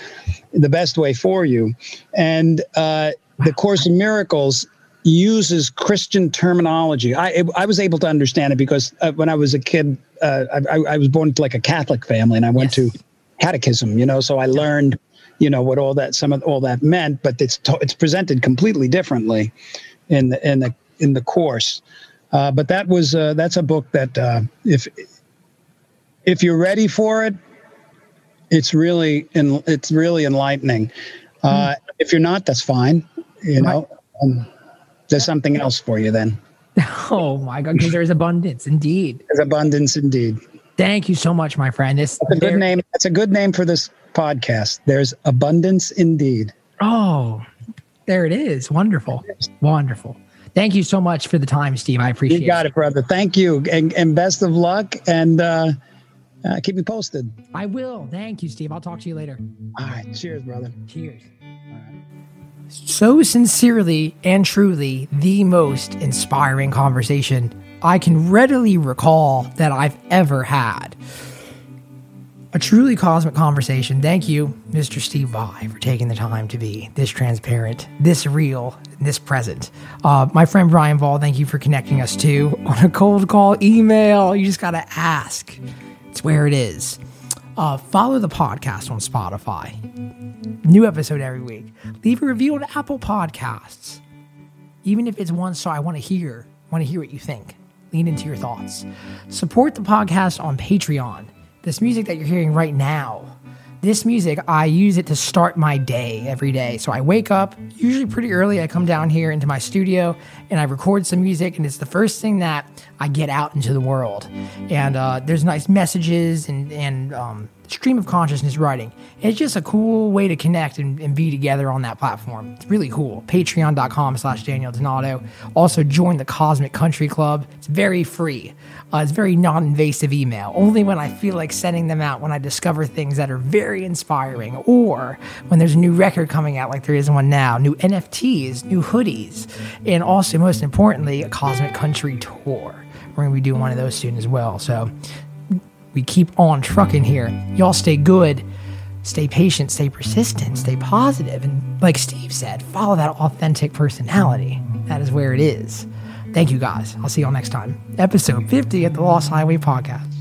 the best way for you and uh, the course in miracles uses christian terminology i i was able to understand it because uh, when i was a kid uh, I, I was born to like a catholic family and i went Yes. to catechism you know so i learned you know what all that some of all that meant but it's it's presented completely differently in the in the in the course. Uh, but that was uh, that's a book that uh, if if you're ready for it it's really en- it's really enlightening. Uh, if you're not that's fine you know um, there's something else for you then. Oh my God. Because there's abundance indeed. there's abundance indeed Thank you so much, my friend. This that's a good name that's a good name for this podcast there's abundance indeed Oh, there it is. Wonderful. Wonderful. Thank you so much for the time, Steve. I appreciate You got it, brother. Thank you, and, and best of luck. And uh, uh, keep me posted. I will. Thank you, Steve. I'll talk to you later. All right, cheers, brother. Cheers. So sincerely and truly, the most inspiring conversation I can readily recall that I've ever had. A truly cosmic conversation. Thank you, Mr. Steve Vai, for taking the time to be this transparent, this real, this present. Uh, my friend Brian Ball, thank you for connecting us too on a cold call email. You just got to ask. It's where it is. Uh, follow the podcast on Spotify. New episode every week. Leave a review on Apple Podcasts. Even if it's one star, I want to hear. Want to hear what you think. Lean into your thoughts. Support the podcast on Patreon. This music that you're hearing right now, this music, I use it to start my day every day. So I wake up, usually pretty early. I come down here into my studio and I record some music, and it's the first thing that I get out into the world. And uh, there's nice messages and, and um, stream of consciousness writing. It's just a cool way to connect and, and be together on that platform. It's really cool. Patreon.com slash Daniel Donato. Also join the Cosmic Country Club. It's very free. Uh, it's very non-invasive email. Only when I feel like sending them out when I discover things that are very inspiring or when there's a new record coming out like there is one now, new NFTs, new hoodies, and also most importantly, a Cosmic Country tour. We're going to be doing one of those soon as well. So we keep on trucking here. Y'all stay good, stay patient, stay persistent, stay positive, and like Steve said, follow that authentic personality. That is where it is. Thank you guys. I'll see y'all next time. Episode 50 of the Lost Highway Podcast.